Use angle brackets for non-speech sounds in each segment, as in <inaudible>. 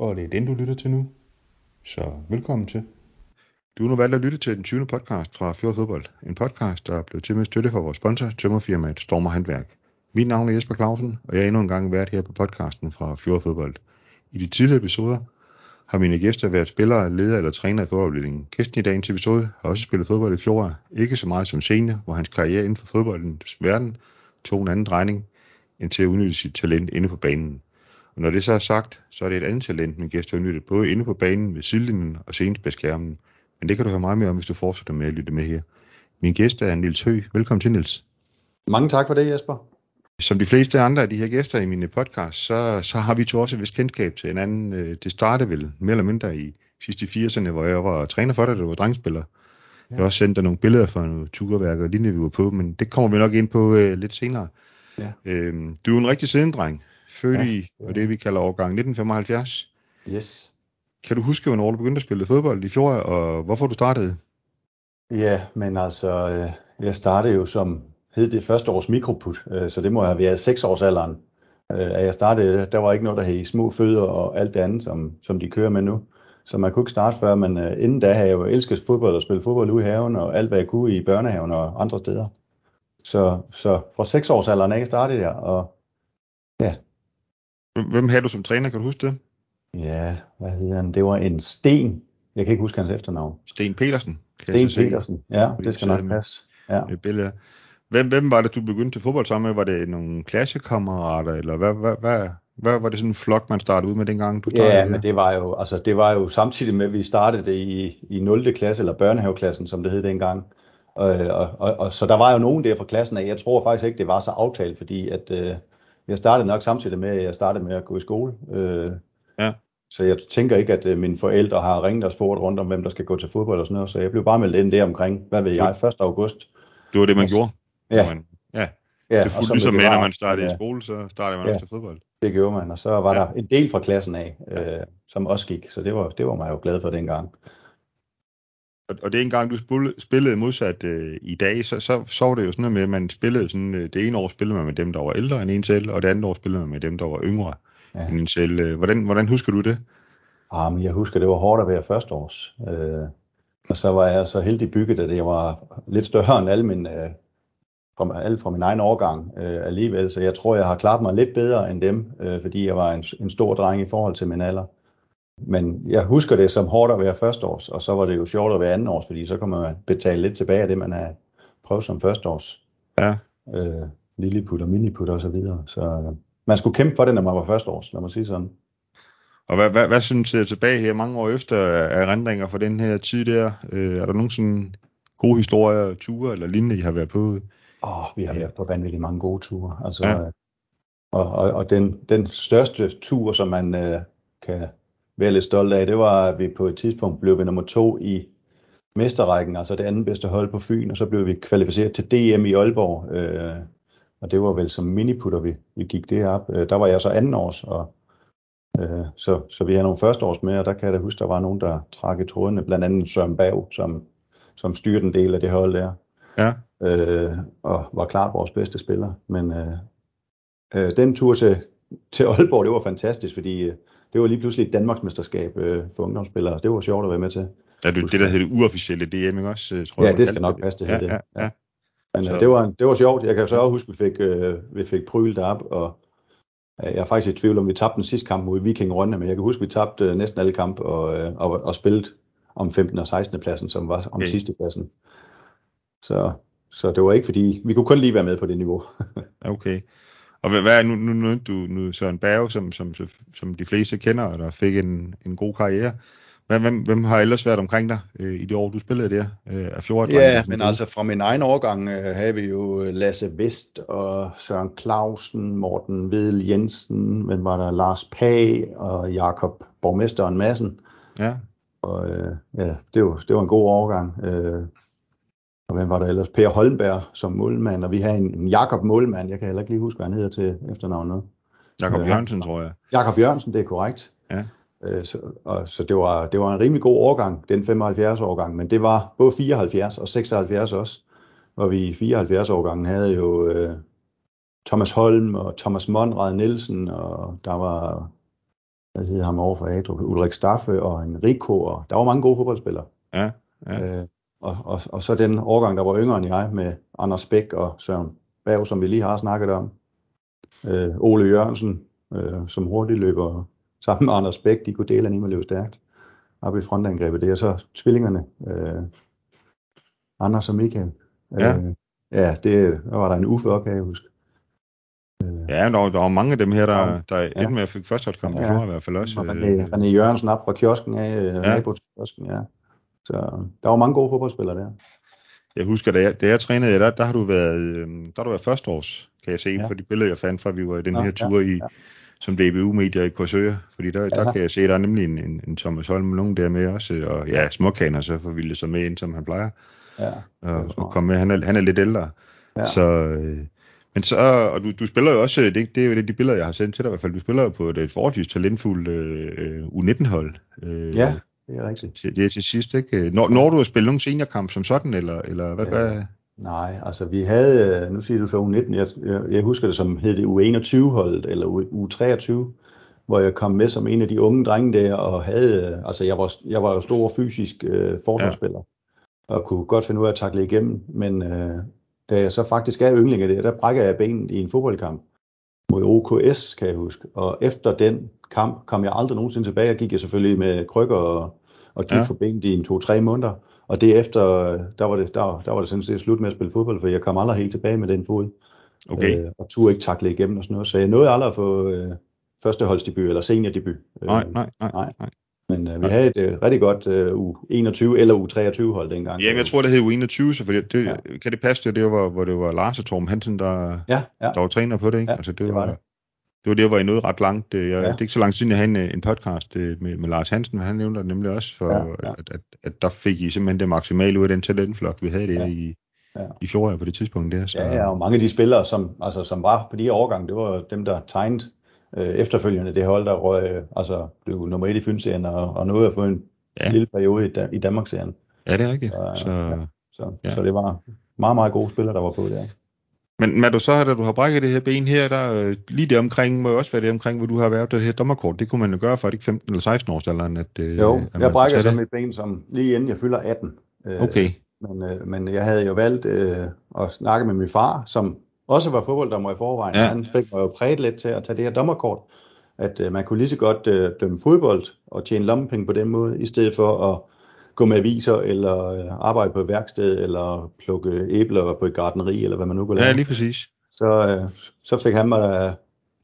og det er den, du lytter til nu. Så velkommen til. Du er nu valgt at lytte til den 20. podcast fra Fjord Fodbold. En podcast, der er blevet til med støtte fra vores sponsor, tømmerfirmaet Stormer Handværk. Mit navn er Jesper Clausen, og jeg er endnu en gang været her på podcasten fra Fjord Fodbold. I de tidligere episoder har mine gæster været spillere, ledere eller træner i fodboldafdelingen. Gæsten i dagens episode har også spillet fodbold i fjord, ikke så meget som senior, hvor hans karriere inden for fodboldens verden tog en anden drejning, end til at udnytte sit talent inde på banen. Og når det så er sagt, så er det et andet talent, min gæst har udnyttet, både inde på banen, ved sidelinjen og senest på skærmen. Men det kan du høre meget mere om, hvis du fortsætter med at lytte med her. Min gæst er Nils Høgh. Velkommen til, Nils. Mange tak for det, Jesper. Som de fleste andre af de her gæster i mine podcast, så, så har vi to også et vist kendskab til hinanden. Øh, det startede vel mere eller mindre i sidste 80'erne, hvor jeg var træner for dig, da du var drengspiller. Ja. Jeg har også sendt dig nogle billeder fra nogle turværker og lignende, vi var på, men det kommer vi nok ind på uh, lidt senere. Ja. Øhm, du er en rigtig sidendreng, født ja. i og det, vi kalder årgang 1975. Yes. Kan du huske, hvornår du begyndte at spille fodbold i fjor, og hvorfor du startede? Ja, men altså, øh, jeg startede jo som hed det første års mikroput, øh, så det må have været 6 års alderen. Øh, at jeg startede, der var ikke noget, der hed små fødder og alt det andet, som, som de kører med nu. Så man kunne ikke starte før, men inden da havde jeg jo elsket fodbold og spille fodbold ude i haven og alt, hvad jeg kunne i børnehaven og andre steder. Så, så fra 6 års alderen af startede jeg, og. Hvem havde du som træner, kan du huske det? Ja, hvad hedder han? Det var en Sten. Jeg kan ikke huske hans efternavn. Sten Petersen. Sten Petersen, ja, det skal nok passe. Ja. billede. Hvem, hvem var det, du begyndte til fodbold sammen med? Var det nogle klassekammerater, eller hvad, hvad, hvad, hvad var det sådan en flok, man startede ud med dengang? Du ja, men det var, jo, altså, det var jo samtidig med, at vi startede det i, i 0. klasse, eller børnehaveklassen, som det hed dengang. Og, og, og, og, så der var jo nogen der fra klassen af. Jeg tror faktisk ikke, det var så aftalt, fordi at, øh, jeg startede nok samtidig med, at jeg startede med at gå i skole. Øh, ja. Så jeg tænker ikke, at øh, mine forældre har ringet og spurgt rundt om, hvem der skal gå til fodbold og sådan noget. Så jeg blev bare meldt ind der omkring, hvad ved jeg, 1. august. Det var det, man gjorde? Ja. Man, ja. ja. Det fulgte ligesom med, når man startede ja. i skole, så startede man ja. også til fodbold. Det gjorde man, og så var ja. der en del fra klassen af, øh, som også gik, så det var, det var mig jo glad for dengang. Og det en gang, du spillede modsat øh, i dag, så, så, så var det jo sådan noget med, at man spillede sådan, øh, det ene år spillede man med dem, der var ældre end en selv, og det andet år spillede man med dem, der var yngre ja. end en selv. Øh, hvordan, hvordan husker du det? Jamen, jeg husker, det var hårdt at være førsteårs. Øh, og så var jeg så heldig bygget, at jeg var lidt større end alle mine, øh, fra, alle fra min egen årgang øh, alligevel. Så jeg tror, jeg har klaret mig lidt bedre end dem, øh, fordi jeg var en, en stor dreng i forhold til min alder. Men jeg husker det som hårdt at være førsteårs, og så var det jo sjovt at være andenårs, fordi så kan man betale lidt tilbage af det, man har prøvet som førsteårs. Ja. Øh, lilleput og miniput og så videre. Så øh, man skulle kæmpe for det, når man var førsteårs, når man siger sådan. Og hvad, hvad, hvad synes du tilbage her mange år efter af rendringer for den her tid der? Øh, er der nogen sådan gode historier, ture eller lignende, I har været på? Åh, oh, vi har været på vanvittigt mange gode ture. Altså, ja. Og, og, og den, den største tur, som man øh, kan være lidt stolt af, det var, at vi på et tidspunkt blev vi nummer to i mesterrækken, altså det andet bedste hold på Fyn, og så blev vi kvalificeret til DM i Aalborg. Øh, og det var vel som miniputter, vi, vi gik det op. Øh, der var jeg så anden års, og øh, så, så vi havde nogle første års med, og der kan jeg da huske, der var nogen, der trak i trådene, blandt andet Søren Bav, som, som styrte en del af det hold der. Ja. Øh, og var klart vores bedste spiller. Men øh, øh, den tur til, til Aalborg, det var fantastisk, fordi øh, det var lige pludselig et Danmarksmesterskab øh, for ungdomsspillere. Det var sjovt at være med til. Ja, det, det der hedder det uofficielle DM, ikke også? Øh, tror ja, jeg, det skal nok passe, det ja, det. Ja, ja. Men øh, det, var, det var sjovt. Jeg kan så også huske, at vi fik, øh, vi fik pryl derop, og øh, jeg er faktisk i tvivl om, vi tabte den sidste kamp mod Viking Runde, men jeg kan huske, at vi tabte øh, næsten alle kampe og, øh, og, og spillede om 15. og 16. pladsen, som var om okay. sidste pladsen. Så, så det var ikke fordi, vi kunne kun lige være med på det niveau. <laughs> okay. Og hvad er nu, nu, nu, du nu Søren Berge, som, som, som de fleste kender, og der fik en, en god karriere. Hvem, hvem, hvem har ellers været omkring dig øh, i de år, du spillede der? Øh, af 14, ja, men altså fra min egen årgang øh, havde vi jo Lasse Vest og Søren Clausen, Morten Vedel Jensen, men var der Lars Pag og Jakob Borgmesteren Madsen. Ja. Og øh, ja, det var, det var en god årgang. Øh, og hvem var der ellers? Per Holmberg som målmand, og vi har en, en Jakob Målmand, jeg kan heller ikke lige huske, hvad han hedder til efternavnet. Jakob øh, Jørgensen, tror jeg. Jakob Jørgensen, det er korrekt. Ja. Øh, så, og, så det var, det var en rimelig god årgang, den 75 årgang, men det var både 74 og 76 også, hvor vi i 74 årgangen havde jo øh, Thomas Holm og Thomas Monrad Nielsen, og der var hvad hedder ham over for Adro, Ulrik Staffe og en Rico, og der var mange gode fodboldspillere. Ja, ja. Øh, og, og, og så den årgang, der var yngre end jeg, med Anders Bæk og Søren Bav, som vi lige har snakket om. Øh, Ole Jørgensen, øh, som hurtigt løber sammen med Anders Bæk, de kunne dele af løbe stærkt op i frontangrebet. Det er så tvillingerne, øh, Anders og Michael. Ja. Øh, ja, det var der en uffe op, kan jeg huske. Ja, der, var- der var mange af dem her, der, Ja. der endte Ja. med at fik førsteholdskamp Ja. fjor i hvert fald også. Og øh, René, René Jørgensen op fra kiosken af, øh, Ja. kiosken, ja. Så der var mange gode fodboldspillere der. Jeg husker, da jeg, da jeg trænede, der, der har du været, øh, der har du været førsteårs, kan jeg se, Ja. ja. for de billeder, jeg fandt fra, vi var i den Ja, her tur i, ja. som DBU-medier i Korsør, fordi der, der Ja. kan jeg se, der er nemlig en, en, en Thomas Holm med nogen der med også, og ja, småkaner så får Ville så med ind, som han plejer, Ja, og, og komme med. Han er, han er lidt ældre, Ja. så... Øh, men så, og du, du spiller jo også, det, det er jo det, de billeder, jeg har sendt til dig i hvert fald, du spiller jo på et, et forholdsvis talentfuldt øh, U19-hold. Øh, ja, det er rigtigt. til, det er til sidst, ikke? Når, når du at spille nogle seniorkamp som sådan, eller, eller hvad? Ja. hvad? Nej, altså vi havde, øh, nu siger du så U19, jeg, jeg, husker det som hed det U21-holdet, eller U- U23, hvor jeg kom med som en af de unge drenge der, og havde, øh, altså jeg var, jeg var jo stor fysisk øh, forsvarsspiller, ja. og kunne godt finde ud af at takle igennem, men øh, da jeg så faktisk er yndling af det, der brækker jeg benet i en fodboldkamp mod OKS, kan jeg huske, og efter den kamp kom jeg aldrig nogensinde tilbage, og gik jeg selvfølgelig med krykker og, og gik Ja. ja. for benet i en to-tre måneder, og det efter, der var det, der, der var det sådan set slut med at spille fodbold, for jeg kom aldrig helt tilbage med den fod. Okay. Øh, og turde ikke takle igennem og sådan noget. Så jeg nåede aldrig at få øh, førsteholdsdebut eller seniordebut. Øh, Nej, nej, nej, nej. nej. Men øh, vi havde et øh, rigtig godt øh, U21 eller U23 hold dengang. Jamen, jeg tror, det hed U21, så fordi det, Ja. ja. kan det passe, det, det var, hvor det var Lars og Torben Hansen, der, Ja, ja. der var træner på det, ikke? Ja, altså, det, det var, var det. Det. det var der, hvor jeg nåede ret langt. Jeg, ja. Det er ikke så lang tid siden, jeg havde en, en podcast øh, med, med Lars Hansen, han nævnte det nemlig også, for, Ja, ja. At, at, at, der fik I simpelthen det maksimale ud af den talentflok, vi havde der Ja. i, Ja. i fjor på det tidspunkt der. Så, Ja, ja, og mange af de spillere, som, altså, som var på de årgange, det var dem, der tegnede øh, efterfølgende det hold, der røg, øh, altså blev nummer et i Fynsserien og, og nåede at få en Ja. lille periode i, i Danmarksserien. ja, det er rigtigt. Så, Så, ja. Så, ja. så det var meget, meget gode spillere, der var på der. Men du så, da du har brækket det her ben her, der øh, lige det omkring, må jo også være det omkring, hvor du har været det her dommerkort. Det kunne man jo gøre for, at ikke 15 eller 16 års alderen, at, Jo, at man jeg brækker så mit ben som lige inden jeg fylder 18. Øh. Okay, Men, øh, men jeg havde jo valgt øh, at snakke med min far, som også var fodbolddommer i forvejen. Ja. Han fik mig jo præget lidt til at tage det her dommerkort. At øh, man kunne lige så godt øh, dømme fodbold og tjene lommepenge på den måde, i stedet for at gå med aviser, eller øh, arbejde på et værksted, eller plukke æbler på et gartneri, eller hvad man nu kunne lave. ja, lige præcis. Så, øh, så fik han mig da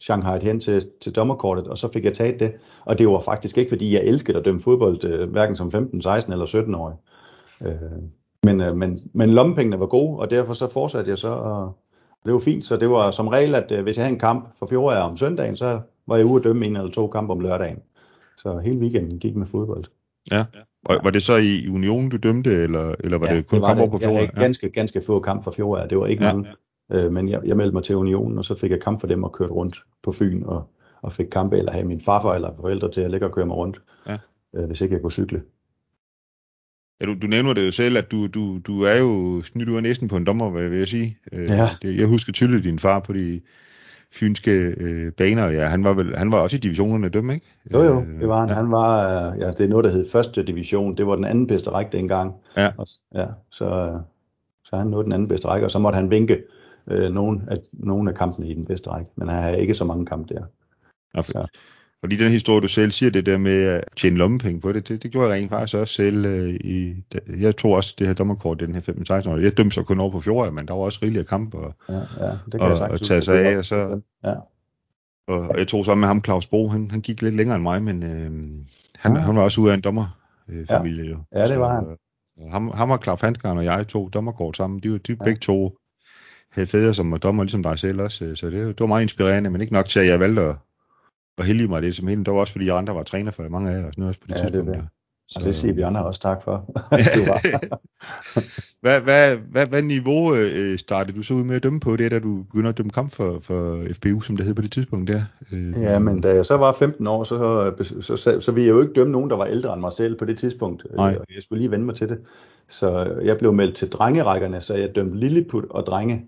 Shanghai hen til, til dommerkortet, og så fik jeg taget det. Og det var faktisk ikke, fordi jeg elskede at dømme fodbold, øh, hverken som 15, 16 eller 17 årig. Øh, men, øh, men, men lommepengene var gode, og derfor så fortsatte jeg så, og det var fint. Så det var som regel, at øh, hvis jeg havde en kamp for fjorder om søndagen, så var jeg ude at dømme en eller to kampe om lørdagen. Så hele weekenden gik med fodbold. Ja. Og, var det så i Union, du dømte, eller, eller var det kun var kamp over det. på Jeg havde fjord? Ja. ganske, ganske få kamp for fjorder. Det var ikke Ja. ja. mange. Øh, men jeg, jeg meldte mig til Unionen, og så fik jeg kamp for dem og kørte rundt på Fyn og, og fik kampe, eller have min farfar eller forældre til at ligge og køre mig rundt, Ja. øh, hvis ikke jeg kunne cykle. Ja, du, du nævner det jo selv, at du, du, du er jo snydt ud af næsten på en dommer, hvad vil jeg sige. Øh, Ja. det, jeg husker tydeligt din far på de fynske øh, baner. Ja, han var, vel, han var også i divisionerne dømme, ikke? Jo jo, Øh, det var han. Ja. Han var, øh, ja, det er noget, der hed første division. Det var den anden bedste række dengang. Ja. Og, ja så, øh, så han nåede den anden bedste række, og så måtte han vinke øh, nogle, af, nogle af kampene i den bedste række. Men han havde ikke så mange kampe der. Ja, for, Så. fordi den historie, du selv siger, det der med at tjene lommepenge på det, det, det gjorde jeg rent faktisk også selv. Øh, i, jeg tog også det her dommerkort, den her 15-16 år. Jeg dømte så kun over på fjord, men der var også rigelige kampe. Og, Ja, ja, det kan Og- jeg og tage sig af, og så- Ja, og, og jeg tog sammen med ham, Claus Bo, han, han gik lidt længere end mig, men øh, han, Ja. han var også ude af en dommerfamilie. Øh, jo. Ja, det var han. Så, ham, ham og Claus Hansgaard og jeg tog dommerkort sammen. De, var- de Ja. begge to havde fædre som var dommer, ligesom dig selv også. øh, Så det, det var meget inspirerende, men ikke nok til, at jeg valgte at, at hellige mig det som hende. Var også, fordi andre var træner for mange af os nu også på det Ja, det er tidspunkt. det. der. og det siger vi andre også tak for. <laughs> var. <laughs> hvad, hvad, hvad, hvad niveau øh, startede du så ud med at dømme på det, da du begyndte at dømme kamp for, for FBU, som det hed på det tidspunkt der? Øh, Ja, men da jeg så var 15 år, så, så, så, så ville jeg jo ikke dømme nogen, der var ældre end mig selv på det tidspunkt. Nej. Øh, og Jeg skulle lige vende mig til det. Så jeg blev meldt til drengerækkerne, så jeg dømte Lilliput og drenge.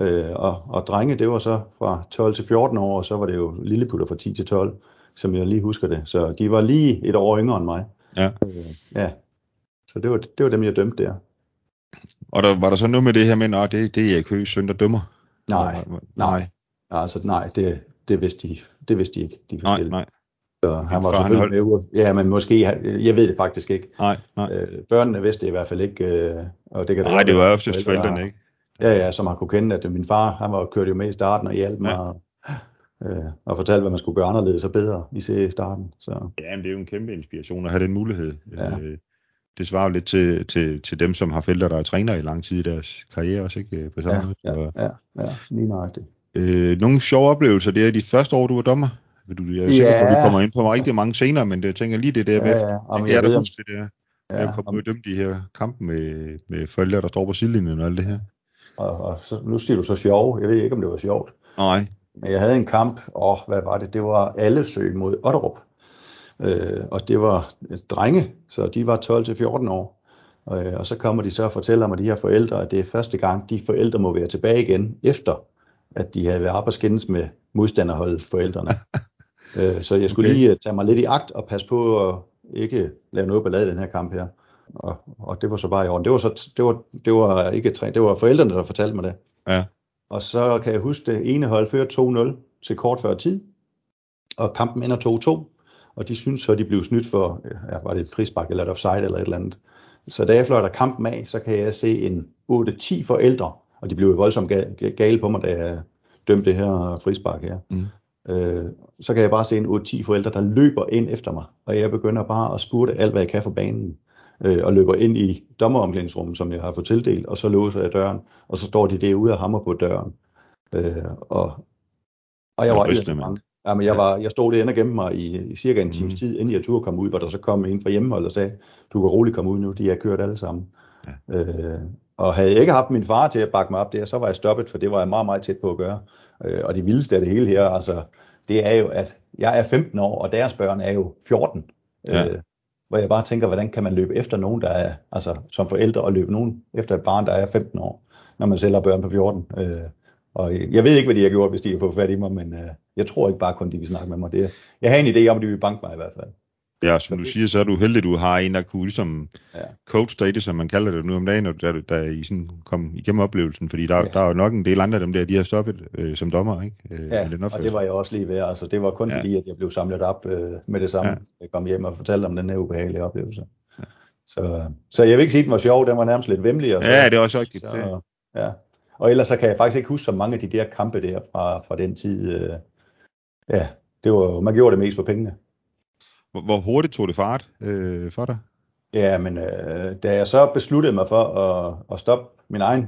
Øh, og, og drenge, det var så fra 12 til 14 år, og så var det jo Lilleputter fra 10 til 12. som jeg lige husker det. Så de var lige et år yngre end mig. Ja. Øh, ja. Så det var, det var dem, jeg dømte der. Og der, var der så noget med det her med, at det, det er Erik Høgh søn, der dømmer? Nej, nej. Altså, nej, det, det, vidste de, det vidste de ikke. De nej, nej. Så han var selvfølgelig han med ude. Ja, men måske, jeg ved det faktisk ikke. Nej, nej. Øh, børnene vidste det i hvert fald ikke. Øh, og det kan nej, det var ofte forældrene, ikke? Ja, ja, som han kunne kende, at min far, han var kørt jo med i starten og hjalp mig. Ja. Og, øh, og fortalte, hvad man skulle gøre anderledes og bedre i starten. Så. Ja, men det er jo en kæmpe inspiration at have den mulighed. Ja. Øh, det svarer jo lidt til, til, til dem, som har forældre, der er træner i lang tid i deres karriere også, ikke? På samme ja, måde. Så, ja, ja, ja, lige nøjagtigt. Øh, nogle sjove oplevelser, det er de første år, du var dommer? Du, jeg er sikker på, at vi kommer ind på rigtig mange senere, men det, jeg tænker lige det der med, ja, ja. Jamen, jeg, jeg huske det der, ja, at komme ud og dømme de her kampe med, med forældre, der står på sidelinjen og alt det her. Og, og så, nu siger du så sjov, jeg ved ikke, om det var sjovt. Nej. Men jeg havde en kamp, og hvad var det? Det var alle søg mod Otterup. Øh, og det var drenge, så de var 12-14 år. Øh, og så kommer de så og fortæller mig, de her forældre, at det er første gang, de forældre må være tilbage igen, efter at de havde været op og skændes med modstanderholdet forældrene. <laughs> øh, så jeg skulle okay. lige øh, tage mig lidt i agt og passe på at ikke lave noget ballade i den her kamp her. Og, og det var så bare i orden. Det var, så, det var, det var ikke tre, det var forældrene, der fortalte mig det. Ja. Og så kan jeg huske, det ene hold fører 2-0 til kort før tid, og kampen ender 2-2 og de synes så, de blev snydt for, ja, var det et frispark eller et offside eller et eller andet. Så da jeg fløjter kampen af, så kan jeg se en 8-10 forældre, og de blev jo voldsomt gale på mig, da jeg dømte det her frispark her. Mm. Øh, så kan jeg bare se en 8-10 forældre, der løber ind efter mig, og jeg begynder bare at spurte alt, hvad jeg kan for banen, øh, og løber ind i dommeromklædningsrummet, som jeg har fået tildelt, og så låser jeg døren, og så står de derude og hammer på døren. Øh, og, og jeg var mange. Ja, men jeg, var, jeg stod der og gennem mig i, i cirka en times mm. tid, inden jeg turde komme ud, hvor der så kom en fra hjemmehold og sagde, du kan roligt komme ud nu, de har kørt alle sammen. Ja. Øh, og havde jeg ikke haft min far til at bakke mig op der, så var jeg stoppet, for det var jeg meget, meget tæt på at gøre. Øh, og det vildeste af det hele her, altså, det er jo, at jeg er 15 år, og deres børn er jo 14. Ja. Øh, hvor jeg bare tænker, hvordan kan man løbe efter nogen, der er, altså som forældre, og løbe nogen efter et barn, der er 15 år, når man selv har børn på 14. Øh, og jeg ved ikke, hvad de har gjort, hvis de har fået fat i mig, men øh, jeg tror ikke bare kun, de vil snakke med mig. Det, jeg har en idé om, at de vil banke mig i hvert fald. Ja, som så du siger, så er du heldig, at du har en, der kunne ligesom ja. coach dig det, som man kalder det nu om dagen, der, der I sådan kom igennem oplevelsen, fordi der, ja. der er jo nok en del andre af dem der, de har stoppet øh, som dommer, ikke? Øh, ja, den og det var jeg også lige ved. Altså, det var kun ja. fordi, at jeg blev samlet op øh, med det samme. Ja. Jeg kom hjem og fortalte om den her ubehagelige oplevelse. Ja. Så, så jeg vil ikke sige, at den var sjov, den var nærmest lidt vemmelig. Og så, ja, det er også rigtigt. Så, ja. Og ellers så kan jeg faktisk ikke huske så mange af de der kampe der fra, fra den tid. Øh, ja, det var, man gjorde det mest for pengene. Hvor, hvor hurtigt tog det fart øh, for dig? Ja, men øh, da jeg så besluttede mig for at, at stoppe min egen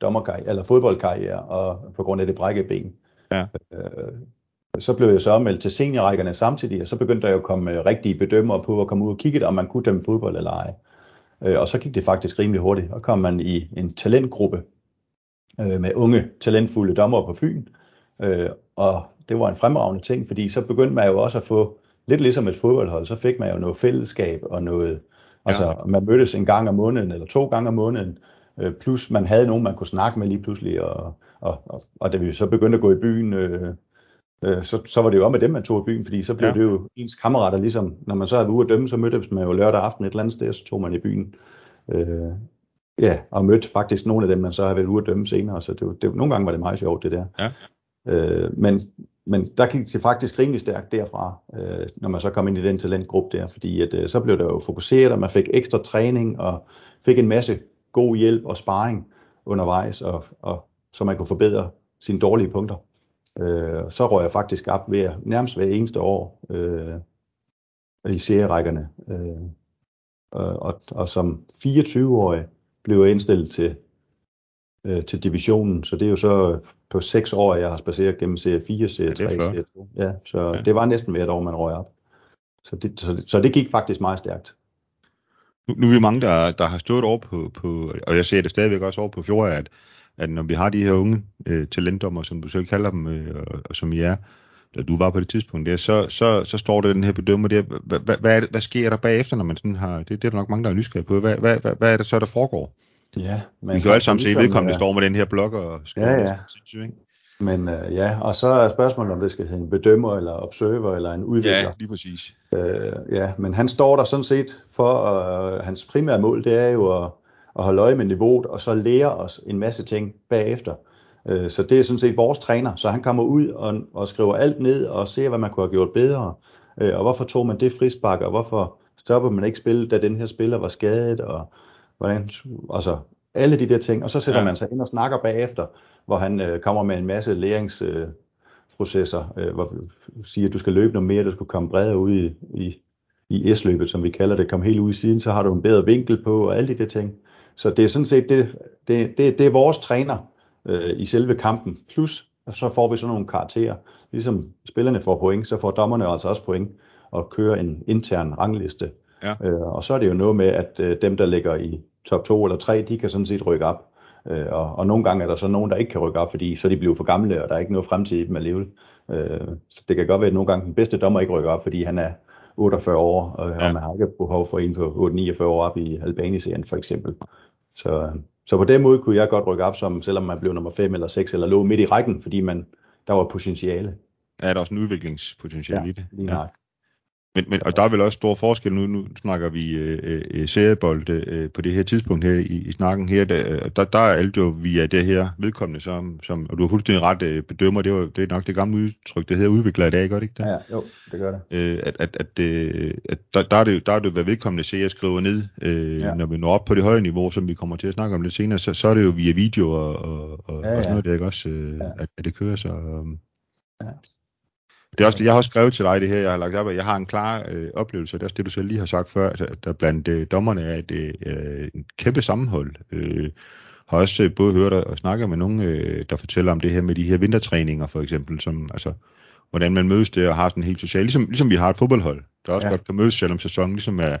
dommerkarriere, eller fodboldkarriere, og på grund af det brækkede ben, ja. øh, så blev jeg så meldt til seniorrækkerne samtidig, og så begyndte der jo at komme rigtige bedømmere på at komme ud og kigge, om man kunne dømme fodbold eller ej. Øh, og så gik det faktisk rimelig hurtigt, og kom man i en talentgruppe, øh, med unge, talentfulde dommer på Fyn. Øh, og det var en fremragende ting, fordi så begyndte man jo også at få, lidt ligesom et fodboldhold, så fik man jo noget fællesskab og noget, ja. altså man mødtes en gang om måneden eller to gange om måneden, øh, plus man havde nogen, man kunne snakke med lige pludselig, og, og, og, og da vi så begyndte at gå i byen, øh, øh, så, så var det jo om med dem, man tog i byen, fordi så blev ja. det jo ens kammerater, ligesom når man så havde ude at dømme, så mødtes man jo lørdag aften et eller andet sted, så tog man i byen. Øh, Ja, og mødt faktisk nogle af dem, man så har været ude at dømme senere, så det, det, nogle gange var det meget sjovt, det der. Ja. Øh, men, men der gik det faktisk rimelig stærkt derfra, øh, når man så kom ind i den talentgruppe der, fordi at, øh, så blev der jo fokuseret, og man fik ekstra træning, og fik en masse god hjælp og sparring undervejs, og, og så man kunne forbedre sine dårlige punkter. Øh, så røg jeg faktisk op ved nærmest hver eneste år øh, i serierækkerne. Øh, og, og, og som 24-årig, blev jeg indstillet til, øh, til divisionen, så det er jo så på seks år, jeg har spaceret gennem serie 4, serie 3, ja, serie 2. Ja, så ja. det var næsten hvert år, man røg op. Så det, så, så det gik faktisk meget stærkt. Nu, nu er vi mange, der, der har stået over på, på, og jeg ser det stadigvæk også over på fjord, at, at når vi har de her unge øh, talentdommer, som du selv kalder dem, øh, og, og som I er, da du var på det tidspunkt der, så, så, så står der den her bedømmer der. Hvad, hvad, hvad, hvad sker der bagefter, når man sådan har, det, det er der nok mange, der er nysgerrige på. Hvad, hvad, hvad, hvad er det så, der foregår? Ja, man vi kan jo alle sammen se, vedkommende øh, står med den her blok og skriver ja, ja. Sindssygt, ikke? Men øh, ja, og så er spørgsmålet, om det skal hedde en bedømmer, eller observer, eller en udvikler. Ja, lige præcis. Øh, ja, men han står der sådan set for, øh, hans primære mål, det er jo at, at holde øje med niveauet, og så lære os en masse ting bagefter. Øh, så det er sådan set vores træner, så han kommer ud og, og skriver alt ned, og ser, hvad man kunne have gjort bedre. Øh, og hvorfor tog man det frispark, og hvorfor stoppede man ikke spillet, da den her spiller var skadet, og hvordan, altså alle de der ting, og så sætter ja. man sig ind og snakker bagefter, hvor han øh, kommer med en masse læringsprocesser, øh, øh, hvor vi siger, at du skal løbe noget mere, du skal komme bredere ud i, i, i S-løbet, som vi kalder det, kom helt ud i siden, så har du en bedre vinkel på, og alle de der ting. Så det er sådan set, det, det, det, det er vores træner øh, i selve kampen, plus så får vi sådan nogle karakterer. Ligesom spillerne får point, så får dommerne altså også point og kører en intern rangliste. Ja. Øh, og så er det jo noget med, at øh, dem, der ligger i top 2 eller 3, de kan sådan set rykke op. Øh, og, og nogle gange er der så nogen, der ikke kan rykke op, fordi så er de blevet for gamle, og der er ikke noget fremtid i dem alligevel. Øh, så det kan godt være, at nogle gange den bedste dommer ikke rykker op, fordi han er 48 år, og, ja. og man har ikke behov for en på 8-49 år op i Albani-serien for eksempel. Så, så på den måde kunne jeg godt rykke op, som, selvom man blev nummer 5 eller 6, eller lå midt i rækken, fordi man, der var potentiale. Ja, der er også en udviklingspotentiale ja, i det. Lige ja. Men, men, og der er vel også stor forskel, nu, nu snakker vi øh, øh, seriebold øh, på det her tidspunkt her i, i snakken her, der, der, der er alt jo via det her vedkommende, som, som, og du har fuldstændig ret øh, bedømmer, det, var, det er nok det gamle udtryk, det hedder udvikler i dag, gør det ikke det? Ja, jo, det gør det. Øh, at at, at, øh, at der, der, er det, der er det hvad vedkommende seer skriver ned, øh, ja. når vi når op på det høje niveau, som vi kommer til at snakke om lidt senere, så, så er det jo via video og, og, og, ja, ja. og sådan noget, det ikke også, øh, ja. at, at det kører så... Øh, ja. Det er også, jeg har også skrevet til dig det her, jeg har lagt op, at jeg har en klar øh, oplevelse, det er også det, du selv lige har sagt før, at der blandt øh, dommerne er et, øh, en kæmpe sammenhold. Øh, har også øh, både hørt og snakket med nogen, øh, der fortæller om det her med de her vintertræninger for eksempel, som, altså, hvordan man mødes der og har sådan helt socialt, ligesom, ligesom vi har et fodboldhold, der også ja. godt kan mødes, selvom sæsonen ligesom er,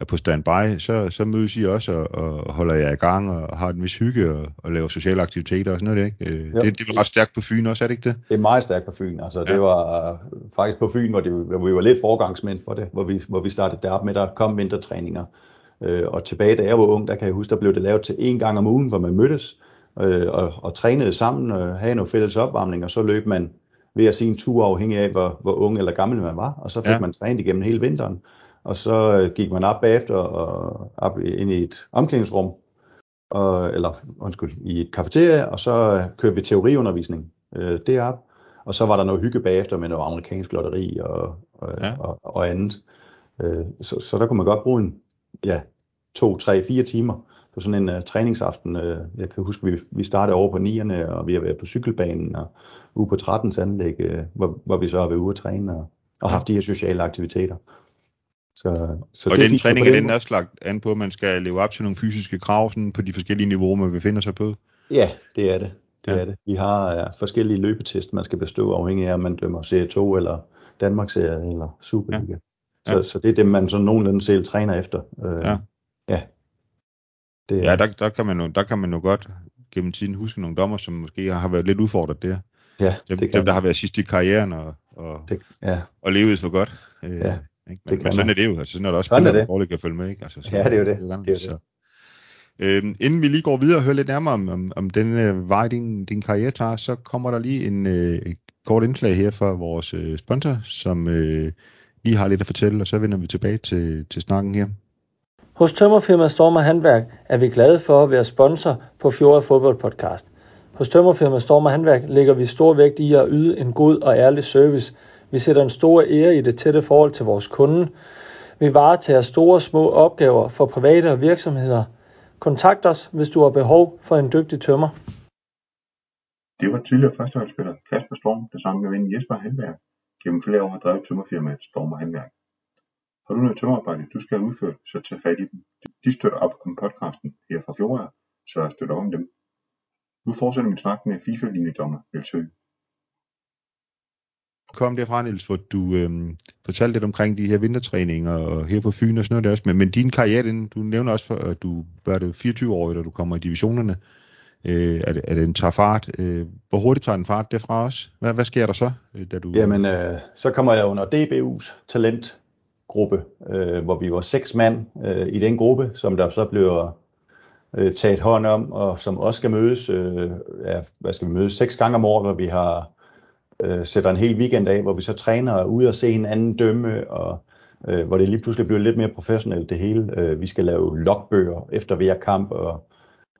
er på standby, så, så mødes I også og, og holder jer i gang og har en vis hygge og, og laver sociale aktiviteter og sådan noget, ikke? Øh, det, det er ret stærkt på Fyn også, er det ikke det? Det er meget stærkt på Fyn. Altså, ja. det var uh, faktisk på Fyn, hvor, det, hvor vi var lidt forgangsmænd for det, hvor vi, hvor vi startede derop med, der kom vintertræninger. Øh, og tilbage, da jeg var ung, der kan jeg huske, der blev det lavet til en gang om ugen, hvor man mødtes øh, og, og trænede sammen, og havde noget fælles opvarmning, og så løb man ved at se en tur afhængig af, hvor, hvor ung eller gammel man var, og så fik ja. man trænet igennem hele vinteren og så øh, gik man op bagefter og op ind i et omklædningsrum, og, eller undskyld, i et kafeteria, og så øh, kørte vi teoriundervisning øh, derop, og så var der noget hygge bagefter med noget amerikansk lotteri og, og, ja. og, og andet. Øh, så, så der kunne man godt bruge en, ja, to, tre, fire timer på sådan en uh, træningsaften. Uh, jeg kan huske, vi, vi startede over på 9'erne, og vi har været på cykelbanen og ude på 13's anlæg, uh, hvor, hvor vi så har været ude at træne og, og haft de her sociale aktiviteter. Så, så og det den træning er den også lagt an på, at man skal leve op til nogle fysiske krav sådan på de forskellige niveauer, man befinder sig på? Ja, det er det. det, ja. er det. Vi har ja, forskellige løbetest, man skal bestå afhængig af, om man dømmer C2 eller Danmarksserie eller Superliga. Ja. Ja. Så, så det er det, man sådan nogenlunde selv træner efter. Øh, ja. Ja, det, ja der, der, kan man jo, der kan man jo godt gennem tiden huske nogle dommer, som måske har været lidt udfordret der. Ja, dem, det dem der har været sidst i karrieren og, og, det, ja. og levet for godt. Øh, ja. Ikke? Men, men sådan er det jo. Altså, sådan er der også spillere, der dårligt kan følge med. Ikke? Altså, så, ja, det er jo det. det, er det, det. Øhm, inden vi lige går videre og hører lidt nærmere om, om, om den øh, vej, din, din karriere tager, så kommer der lige en øh, kort indslag her fra vores øh, sponsor, som øh, lige har lidt at fortælle, og så vender vi tilbage til, til snakken her. Hos Tømmerfirma Storm Handværk er vi glade for at være sponsor på Fjord Fodbold Podcast. Hos Tømmerfirma Storm Handværk lægger vi stor vægt i at yde en god og ærlig service – vi sætter en stor ære i det tætte forhold til vores kunde. Vi varetager store og små opgaver for private og virksomheder. Kontakt os, hvis du har behov for en dygtig tømmer. Det var tidligere førsteholdsspiller Kasper Storm, der sammen med ven Jesper Handværk, gennem flere år har drevet tømmerfirmaet Storm og Handværk. Har du noget tømmerarbejde, du skal have udført, så tag fat i dem. De støtter op om podcasten her fra Fjorda, så jeg støtter om dem. Nu fortsætter min snak med FIFA-linjedommer Niels Høgh kom derfra, Niels, hvor du øhm, fortalte lidt omkring de her vintertræninger og her på Fyn og sådan noget der også. Men, men din karriere, den, du nævner også, for, at du var det 24 år, da du kommer i divisionerne. Øh, er, det, er tager fart? Øh, hvor hurtigt tager den fart derfra også? Hvad, hvad sker der så? Øh, da du... Jamen, øh, så kommer jeg under DBU's talentgruppe, øh, hvor vi var seks mand øh, i den gruppe, som der så blev øh, taget hånd om, og som også skal mødes, øh, ja, hvad skal vi mødes, seks gange om året, hvor vi har øh, sætter en hel weekend af, hvor vi så træner ud og se hinanden dømme, og øh, hvor det lige pludselig bliver lidt mere professionelt det hele. Øh, vi skal lave logbøger efter hver kamp, og,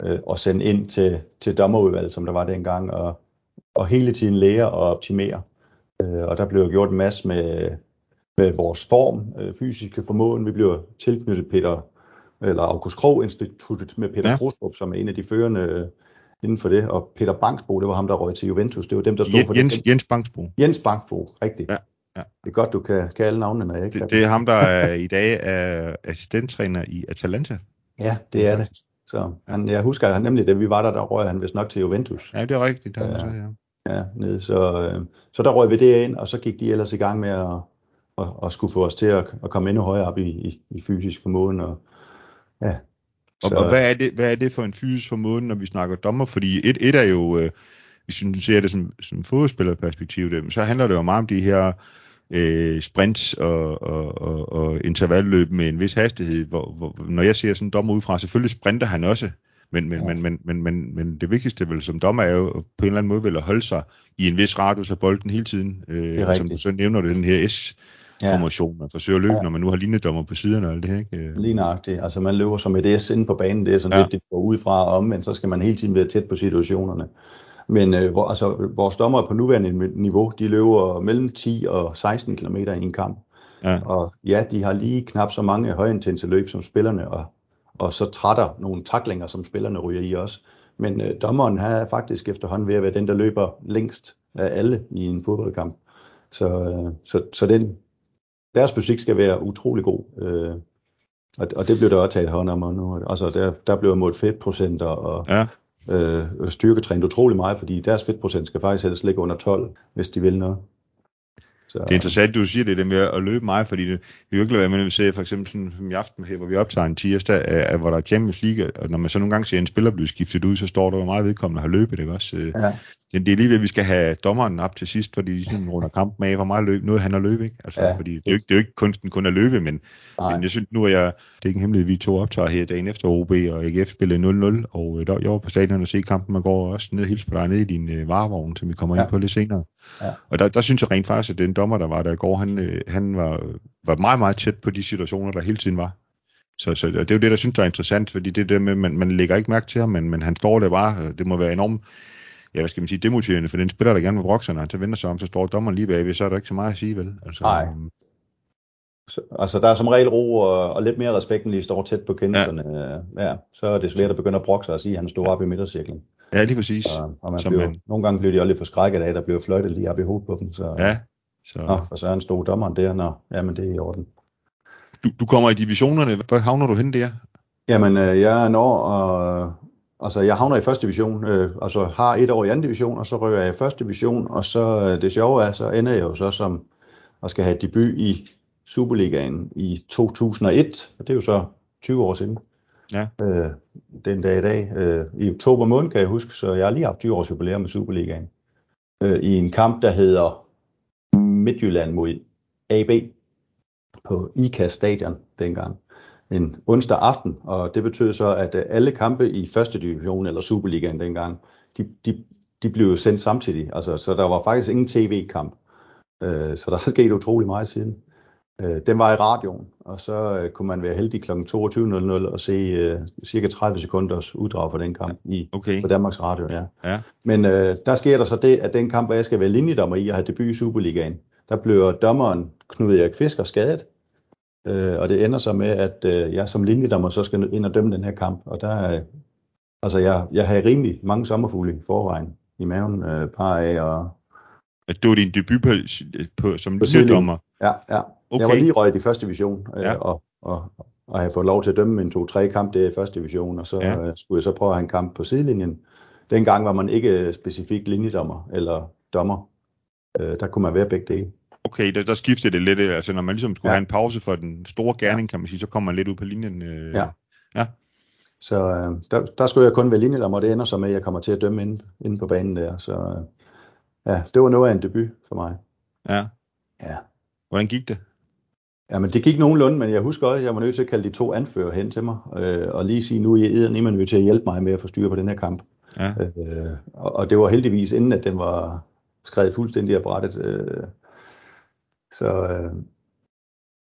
øh, og sende ind til, til dommerudvalget, som der var dengang, og, og hele tiden lære og optimere. Øh, og der blev gjort en masse med, med vores form, øh, fysiske formåen. Vi bliver tilknyttet Peter, eller August Krog Instituttet med Peter ja. Krostrup, som er en af de førende inden for det. Og Peter Banksbo, det var ham, der røg til Juventus. Det var dem, der stod for Jens, det. Jens Banksbo. Jens Banksbo, rigtigt. Ja. Ja. Det er godt, du kan, kan alle navnene, når jeg ikke det, det er ham, der er, i dag er assistenttræner i Atalanta. Ja, det er det. Så han, jeg husker han nemlig, da vi var der, der røg han vist nok til Juventus. Ja, det er rigtigt. Der ja, så, ja. ja nede, så, øh, så der røg vi det ind, og så gik de ellers i gang med at, at, at skulle få os til at, at komme endnu højere op i, i, i fysisk formåen. Og, ja, og, og hvad, er det, hvad er det for en fysisk formåen, når vi snakker dommer? Fordi et, et er jo, øh, hvis du ser det som, som fodboldspillerperspektiv, det, så handler det jo meget om de her øh, sprints og, og, og, og intervalløb med en vis hastighed. Hvor, hvor, når jeg ser sådan en dommer udefra, selvfølgelig sprinter han også, men, men, ja. men, men, men, men, men det vigtigste vel som dommer er jo på en eller anden måde vel at holde sig i en vis radius af bolden hele tiden. Øh, som du så nævner, det den her S formation. Man forsøger at løbe, ja. når man nu har linjedommer på siderne og alt det her. Ikke? Lige nøjagtigt. Altså man løber som et S inde på banen. Det er sådan ja. lidt, det går ud fra og om, men så skal man hele tiden være tæt på situationerne. Men øh, hvor, altså, vores dommer på nuværende niveau, de løber mellem 10 og 16 km i en kamp. Ja. Og ja, de har lige knap så mange højintense løb som spillerne, og, og så trætter nogle taklinger, som spillerne ryger i også. Men øh, dommeren er faktisk efterhånden ved at være den, der løber længst af alle i en fodboldkamp. Så, øh, så, så den, deres fysik skal være utrolig god. Øh, og, og det blev der også taget hånd om nu. Altså der, der blev målt fedtprocenter og ja. øh, styrketrænet utrolig meget, fordi deres fedtprocent skal faktisk helst ligge under 12, hvis de vil noget. Så, det er interessant, du siger det, det med at løbe meget, fordi det vi virkelig være med, når vi ser for eksempel sådan, som i aften her, hvor vi optager en tirsdag, af, hvor der er Champions League, og når man så nogle gange ser en spiller blive skiftet ud, så står der jo meget vedkommende har løbet, ikke også? Ja. Det, det er lige ved, at vi skal have dommeren op til sidst, fordi de sådan runder kampen af, hvor meget løb, noget han har løbet, ikke? Altså, ja. fordi det er, jo ikke, det er jo ikke kunsten kun at løbe, men, men jeg synes nu, at jeg, det er ikke en hemmelighed, vi to optager her dagen efter OB og AGF spillede 0-0, og øh, der, jeg var på stadion og se kampen, man går også ned hilse på dig ned i din øh, varevogn, som vi kommer ja. ind på lidt senere. Ja. Og der, der synes jeg rent faktisk, at den dommer, der var der i går, han, øh, han var, var meget, meget tæt på de situationer, der hele tiden var. Så, så det er jo det, der synes, der er interessant, fordi det der med, man, man lægger ikke mærke til ham, men, men han står der bare, det må være enormt, ja, hvad skal man sige, demotiverende for den spiller, der gerne vil brokke sig, når han så vender sig om, så står dommeren lige bagved, så er der ikke så meget at sige, vel? Altså, Nej. Så, altså, der er som regel ro og, og lidt mere respekt, når de står tæt på kendelserne. Ja. ja. så er det svært at begynde at brokke sig og sige, at han står op i midtercirklen. Ja, lige præcis. Og, og man bliver, man... nogle gange bliver de også lidt forskrækket af, at der bliver fløjtet lige op i hovedet på dem. Så, ja. Så... Nå, er han stod dommeren der, når, jamen det er i orden. Du, du kommer i divisionerne. Hvor havner du hen der? Jamen, øh, jeg er når, og, altså jeg havner i første division, øh, altså har et år i anden division, og så rykker jeg i første division, og så øh, det sjove er, så ender jeg jo så som, og skal have debut i Superligaen i 2001, og det er jo så 20 år siden. Ja. Øh, den dag i dag. Øh, I oktober måned kan jeg huske, så jeg har lige haft 20 års jubilæum med Superligaen. Øh, I en kamp, der hedder Midtjylland mod AB på IKAS stadion dengang. En onsdag aften, og det betød så, at øh, alle kampe i første division eller Superligaen dengang, de, de, de blev sendt samtidig. Altså, så der var faktisk ingen tv-kamp. Øh, så der er sket utrolig meget siden. Øh, den var i radioen, og så øh, kunne man være heldig kl. 22.00 og se øh, cirka 30 sekunders uddrag for den kamp i okay. på Danmarks Radio. Ja. Ja. Men øh, der sker der så det, at den kamp, hvor jeg skal være linjedommer i og have debut i Superligaen, der bliver dommeren Knud Erik Fisker skadet, øh, og det ender så med, at øh, jeg som linjedommer så skal ind og dømme den her kamp, og der øh, altså jeg, jeg har rimelig mange sommerfugle i forvejen i maven, øh, par af, og at det var din debut på, på, som linjedommer? Ja, ja. Okay. Jeg var lige røget i første division, øh, ja. og, og, og have fået lov til at dømme en to-tre kamp der i første division, og så ja. øh, skulle jeg så prøve at have en kamp på sidelinjen. Dengang var man ikke specifikt linjedommer eller dommer. Øh, der kunne man være begge dele. Okay, der, der skiftede det lidt, altså når man ligesom skulle ja. have en pause for den store gerning, kan man sige, så kommer man lidt ud på linjen. Øh, ja. ja. Så øh, der, der skulle jeg kun være linjedommer, og det ender så med, at jeg kommer til at dømme inde, inde på banen der. Så øh, ja, det var noget af en debut for mig. Ja. Ja. Hvordan gik det? Ja, men det gik nogenlunde, men jeg husker også, at jeg var nødt til at kalde de to anfører hen til mig, øh, og lige sige, nu er jeg nødt til at hjælpe mig med at få styr på den her kamp. Ja. Øh, og, og det var heldigvis inden, at den var skrevet fuldstændig af brættet. Øh, så, øh,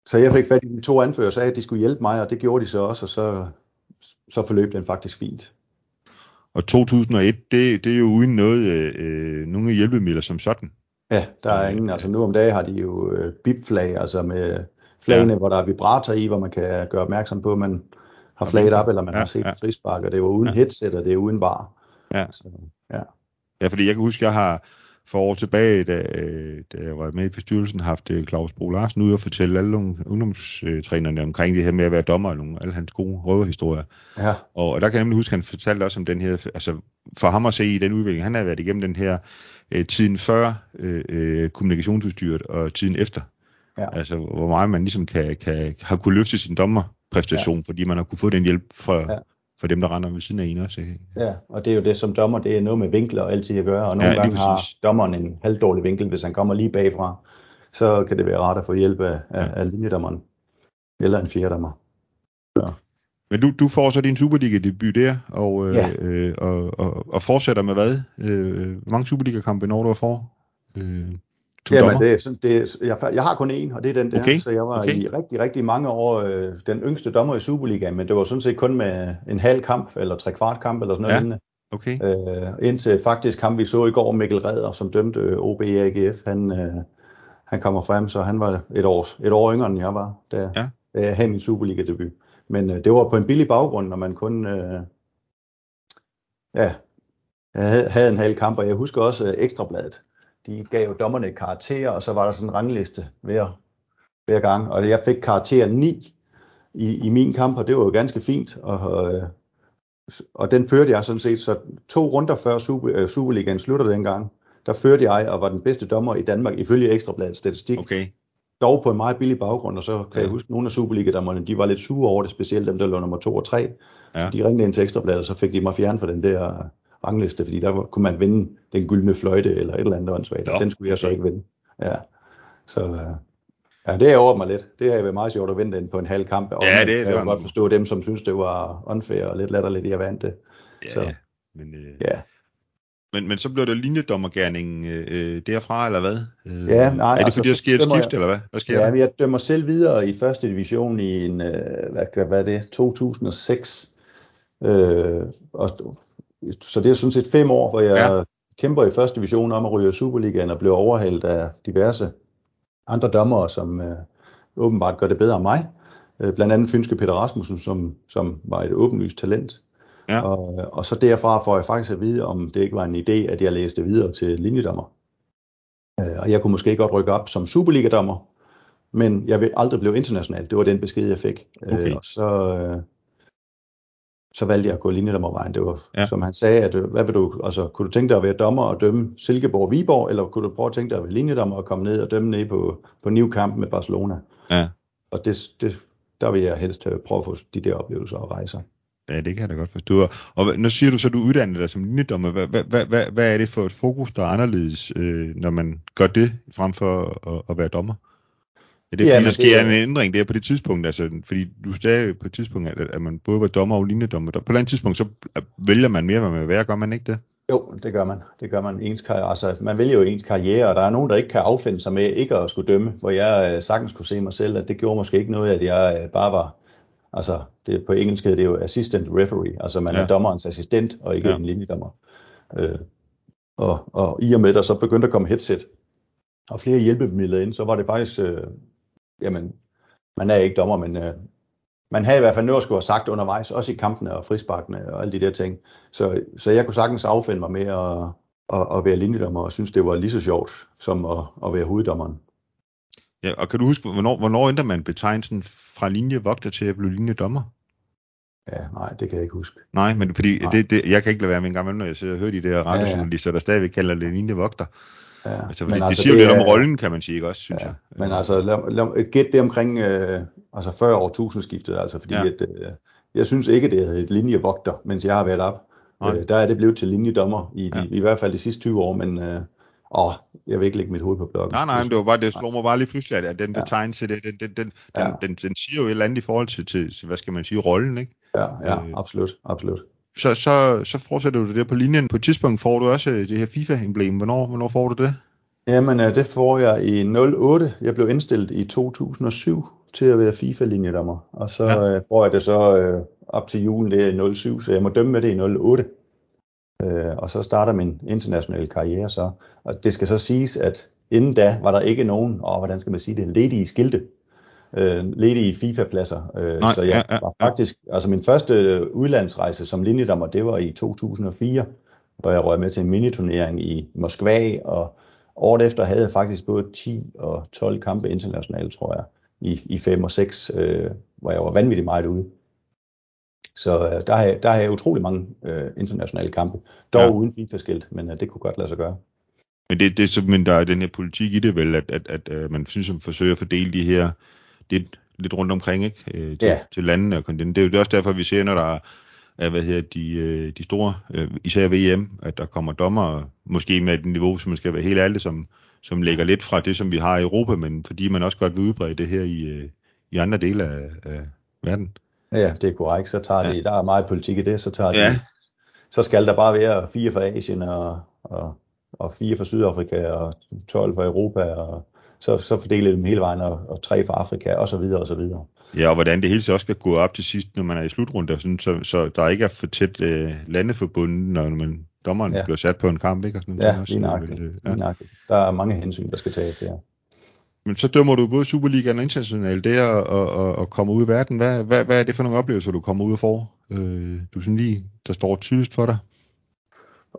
så jeg fik fat i de to anfører og sagde, at de skulle hjælpe mig, og det gjorde de så også, og så, så forløb den faktisk fint. Og 2001, det, det er jo uden noget, øh, nogle hjælpemidler som sådan. Ja, der er ingen. Altså nu om dagen har de jo øh, bipflag, altså med flagene, ja. hvor der er vibrator i, hvor man kan gøre opmærksom på, at man har flaget op, eller man ja, har set ja. frispark, og det er jo uden ja. headset, og det er uden bar. Ja. Så, ja. ja, fordi jeg kan huske, jeg har for år tilbage, da, da jeg var med i bestyrelsen, haft øh, Claus Bro Larsen ude og fortælle alle ungdomstrænerne omkring det her med at være dommer og nogle, alle hans gode røverhistorier. Ja. Og, og der kan jeg nemlig huske, at han fortalte også om den her, altså for ham at se i den udvikling, han har været igennem den her øh, tiden før øh, øh, kommunikationsudstyret og tiden efter. Ja. Altså hvor meget man ligesom kan, kan, har kunne løfte sin dommerpræstation, ja. fordi man har kunne få den hjælp fra, ja for dem, der render ved siden af en også. Ja, og det er jo det som dommer, det er noget med vinkler og altid at gøre, og nogle ja, gange har dommeren en halvdårlig vinkel, hvis han kommer lige bagfra, så kan det være rart at få hjælp af, ja. af, af linjedommeren, eller en fjerdommer. Så. Men du, du får så din Superliga-debut der, og, ja. øh, og, og, og fortsætter med hvad? Øh, hvor mange Superliga-kampe når du at få? Øh, Jamen, det, er, det, jeg, jeg har kun én, og det er den der. Okay. Så jeg var okay. i rigtig, rigtig mange år øh, den yngste dommer i Superligaen, men det var sådan set kun med en halv kamp, eller tre kvart kamp, eller sådan noget ja. lignende. Okay. Øh, indtil faktisk ham, vi så i går, Mikkel Redder, som dømte øh, OB AGF, han, øh, han kommer frem, så han var et år, et år yngre, end jeg var, da, ja. da jeg havde min Superliga-debut. Men øh, det var på en billig baggrund, når man kun øh, ja, havde, havde en halv kamp, og jeg husker også øh, Ekstrabladet de gav dommerne karakterer, og så var der sådan en rangliste hver, hver gang, og jeg fik karakter 9 i, i min kamp, og det var jo ganske fint, og, øh, og den førte jeg sådan set, så to runder før Super, øh, Superligaen slutter dengang, der førte jeg og var den bedste dommer i Danmark ifølge Ekstrabladets statistik. Okay. Dog på en meget billig baggrund, og så kan ja. jeg huske, at nogle af Superliga-dommerne, de var lidt sure over det, specielt dem, der lå nummer 2 og 3. Ja. De ringede ind til Ekstrabladet, og så fik de mig fjern for den der rangliste, fordi der kunne man vinde den gyldne fløjte eller et eller andet åndssvagt, og den skulle jeg så ikke vinde. Ja. Så øh, ja, det er over mig lidt. Det har været meget sjovt at vinde den på en halv kamp. Og ja, det, det, jeg kan godt forstå dem, som synes, det var unfair og lidt latterligt, jeg vandt det. Ja, så, men, øh, ja. Men, men så blev det linjedommergærning øh, derfra, eller hvad? Øh, ja, nej. Er det altså, fordi, der sker et skift, eller hvad? Hvad sker ja, der? jeg dømmer selv videre i første division i en, øh, hvad, hvad er det, 2006. Øh, og så det er sådan set fem år, hvor jeg ja. kæmper i første division om at ryge Superligaen og bliver overhældt af diverse andre dommere, som øh, åbenbart gør det bedre end mig. Øh, blandt andet Fynske Peter Rasmussen, som, som var et åbenlyst talent. Ja. Og, og så derfra får jeg faktisk at vide, om det ikke var en idé, at jeg læste videre til linjedommer. Øh, og jeg kunne måske godt rykke op som Superliga-dommer, men jeg vil aldrig blive international. Det var den besked, jeg fik. Okay. Øh, og så, øh, så valgte jeg at gå linjedommervejen. Det var, ja. som han sagde, at hvad vil du, altså, kunne du tænke dig at være dommer og dømme Silkeborg Viborg, eller kunne du prøve at tænke dig at være linjedommer og komme ned og dømme ned på, på New Camp med Barcelona? Ja. Og det, det, der vil jeg helst prøve at få de der oplevelser og rejser. Ja, det kan jeg da godt forstå. Og nu siger du så, at du uddanner dig som linjedommer. Hvad, hvad, hvad, hvad, hvad er det for et fokus, der er anderledes, øh, når man gør det, frem for at, at være dommer? Er det, ja, fordi der sker det, en ændring der på det tidspunkt? Altså, fordi du sagde på et tidspunkt, at, at man både var dommer og linjedommer. På et eller andet tidspunkt, så vælger man mere, hvad man vil være. Gør man ikke det? Jo, det gør man. Det gør man. Ens karriere, altså, man vælger jo ens karriere, og der er nogen, der ikke kan affinde sig med ikke at skulle dømme, hvor jeg øh, sagtens kunne se mig selv, at det gjorde måske ikke noget, at jeg øh, bare var, altså det, på engelsk hedder det jo assistant referee, altså man ja. er dommerens assistent og ikke ja. en linjedommer. Øh, og, og i og med, der så begyndte at komme headset og flere hjælpemidler ind, så var det faktisk øh, jamen, man er ikke dommer, men øh, man havde i hvert fald noget at skulle have sagt undervejs, også i kampene og frisparkene og alle de der ting. Så, så jeg kunne sagtens affinde mig med at, at, at være linjedommer, og synes, det var lige så sjovt som at, at være hoveddommeren. Ja, og kan du huske, hvornår, hvornår ændrer man betegnelsen fra linjevogter til at blive linjedommer? Ja, nej, det kan jeg ikke huske. Nej, men fordi nej. Det, det, jeg kan ikke lade være med en gammel, når jeg sidder og hører de der radiojournalister, ja, ja. der stadigvæk kalder det linjevogter. Ja, altså, men det altså, siger jo lidt om rollen, kan man sige, ikke også, synes ja, jeg. Men altså, lad, lad, gæt det omkring øh, altså 40 år tusindskiftet, altså fordi ja. at, øh, jeg synes ikke, det er et linjevogter, mens jeg har været op. Øh, der er det blevet til linjedommer, i, ja. i hvert fald de sidste 20 år, men øh, Åh, jeg vil ikke lægge mit hoved på blokken. Nej, nej, men det var bare, det slår mig bare lige pludselig, at den der ja. det, den, den, den, ja. den, den, den siger jo et eller andet i forhold til, til, til hvad skal man sige, rollen, ikke? Ja, ja, øh, absolut, absolut. Så, så, så fortsætter du det der på linjen. På et tidspunkt får du også det her FIFA-emblem. Hvornår, hvornår får du det? Jamen, det får jeg i 08. Jeg blev indstillet i 2007 til at være FIFA-linjedommer. Og så ja. får jeg det så øh, op til julen, det er i 07, så jeg må dømme med det i 08. Øh, og så starter min internationale karriere så. Og det skal så siges, at inden da var der ikke nogen, og hvordan skal man sige det, ledige skilte, øh, ledige FIFA-pladser. Øh, Nej, så jeg ja, ja, var faktisk, altså min første udlandsrejse som linjedommer, det var i 2004, hvor jeg røg med til en miniturnering i Moskva, og året efter havde jeg faktisk både 10 og 12 kampe internationalt, tror jeg, i, i 5 og 6, øh, hvor jeg var vanvittigt meget ude. Så øh, der, har jeg, der har jeg utrolig mange øh, internationale kampe, dog ja. uden FIFA-skilt, men øh, det kunne godt lade sig gøre. Men det, det er simpelthen, der er den her politik i det vel, at, at, at, at man synes, at forsøger at fordele de her lidt, lidt rundt omkring ikke? Øh, til, ja. til landene og kontinenten. Det er jo også derfor, vi ser, når der er hvad hedder, de, øh, de store, øh, især VM, at der kommer dommer, måske med et niveau, som man skal være helt ærlig, som, som lægger lidt fra det, som vi har i Europa, men fordi man også godt vil udbrede det her i, i andre dele af, af verden. Ja, det er korrekt. Så tager de, der er meget politik i det, så tager ja. de, så skal der bare være fire for Asien og, og, og fire for Sydafrika og 12 for Europa og så, så fordeler dem hele vejen og, og tre for Afrika og så videre og så videre. Ja, og hvordan det hele så også skal gå op til sidst, når man er i slutrunde, sådan, så, så der ikke er for tæt øh, landeforbundet, når man dommeren ja. bliver sat på en kamp, ikke? Og sådan, ja, lige nøjagtigt. Øh, ja. Der er mange hensyn, der skal tages der. Men så dømmer du både Superligaen og internationalt der og, og, og kommer ud i verden. Hvad, hvad, hvad er det for nogle oplevelser, du kommer ud og får? Øh, du sådan lige, der står tydeligt for dig?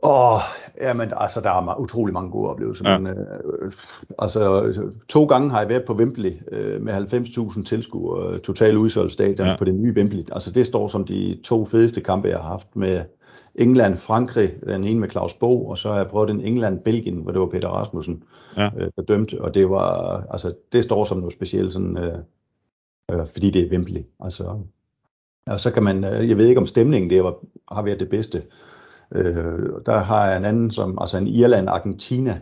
Åh, oh, jamen, altså, der er utrolig mange gode oplevelser. Ja. Men, øh, altså, to gange har jeg været på Wembley øh, med 90.000 tilskuere, totalt udsolgt stadion ja. på det nye Wembley. Altså, det står som de to fedeste kampe, jeg har haft med England, Frankrig, den ene med Claus Bo, og så har jeg prøvet den England-Belgien, hvor det var Peter Rasmussen, ja. øh, der dømte, og det var, altså, det står som noget specielt, sådan, øh, øh, fordi det er Wembley. Altså, og så kan man, øh, jeg ved ikke om stemningen det var, har været det bedste, Øh, der har jeg en anden, som, altså en Irland-Argentina.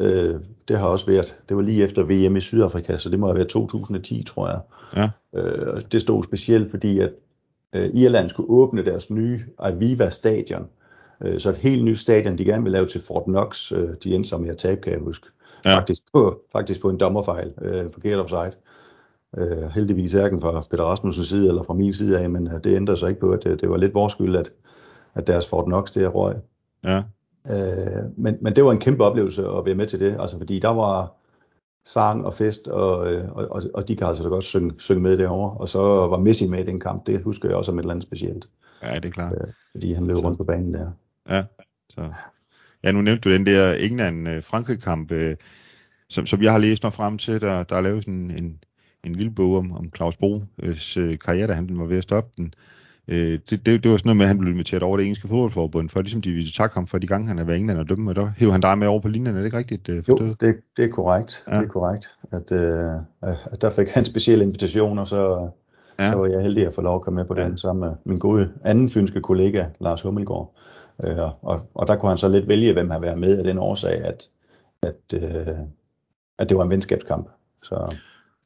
Øh, det har også været, det var lige efter VM i Sydafrika, så det må have været 2010, tror jeg. Ja. Øh, det stod specielt, fordi at øh, Irland skulle åbne deres nye Aviva stadion. Øh, så et helt nyt stadion, de gerne vil lave til Fort Knox. Øh, de endte som jeg tab, kan jeg huske. Ja. Faktisk, på, faktisk på en dommerfejl, øh, forkert offside. Øh, heldigvis hverken fra Peter Rasmussens side eller fra min side af, men øh, det ændrer sig ikke på, at det, det var lidt vores skyld, at, at deres Fort Knox der røg. Ja. Øh, men, men det var en kæmpe oplevelse at være med til det, altså fordi der var sang og fest, og, og, og, og de kan altså da godt synge, synge med derovre. Og så var Messi med i den kamp, det husker jeg også som et eller andet specielt. Ja, det er klart. Øh, fordi han løb så. rundt på banen der. Ja, så. Ja, nu nævnte du den der England-Frankrig-kamp, øh, som, som jeg har læst mig frem til, der, der er lavet sådan en, en lille bog om, om Claus Bo's øh, karriere, da han var ved at stoppe den. Øh, det, det, det var sådan noget med, at han blev inviteret over det engelske fodboldforbund, for ligesom de ville takke ham for de gange, han har været i England og dømme, og der hævde han dig med over på linjen, er det ikke rigtigt? Øh, jo, det, det er korrekt. Ja. Det er korrekt, at, øh, at der fik han specielle invitationer, så, ja. så var jeg heldig at få lov at komme med på ja. den sammen med min gode anden fynske kollega, Lars Hummelgaard. Øh, og, og der kunne han så lidt vælge, hvem han være med af den årsag, at, at, øh, at det var en venskabskamp. Så,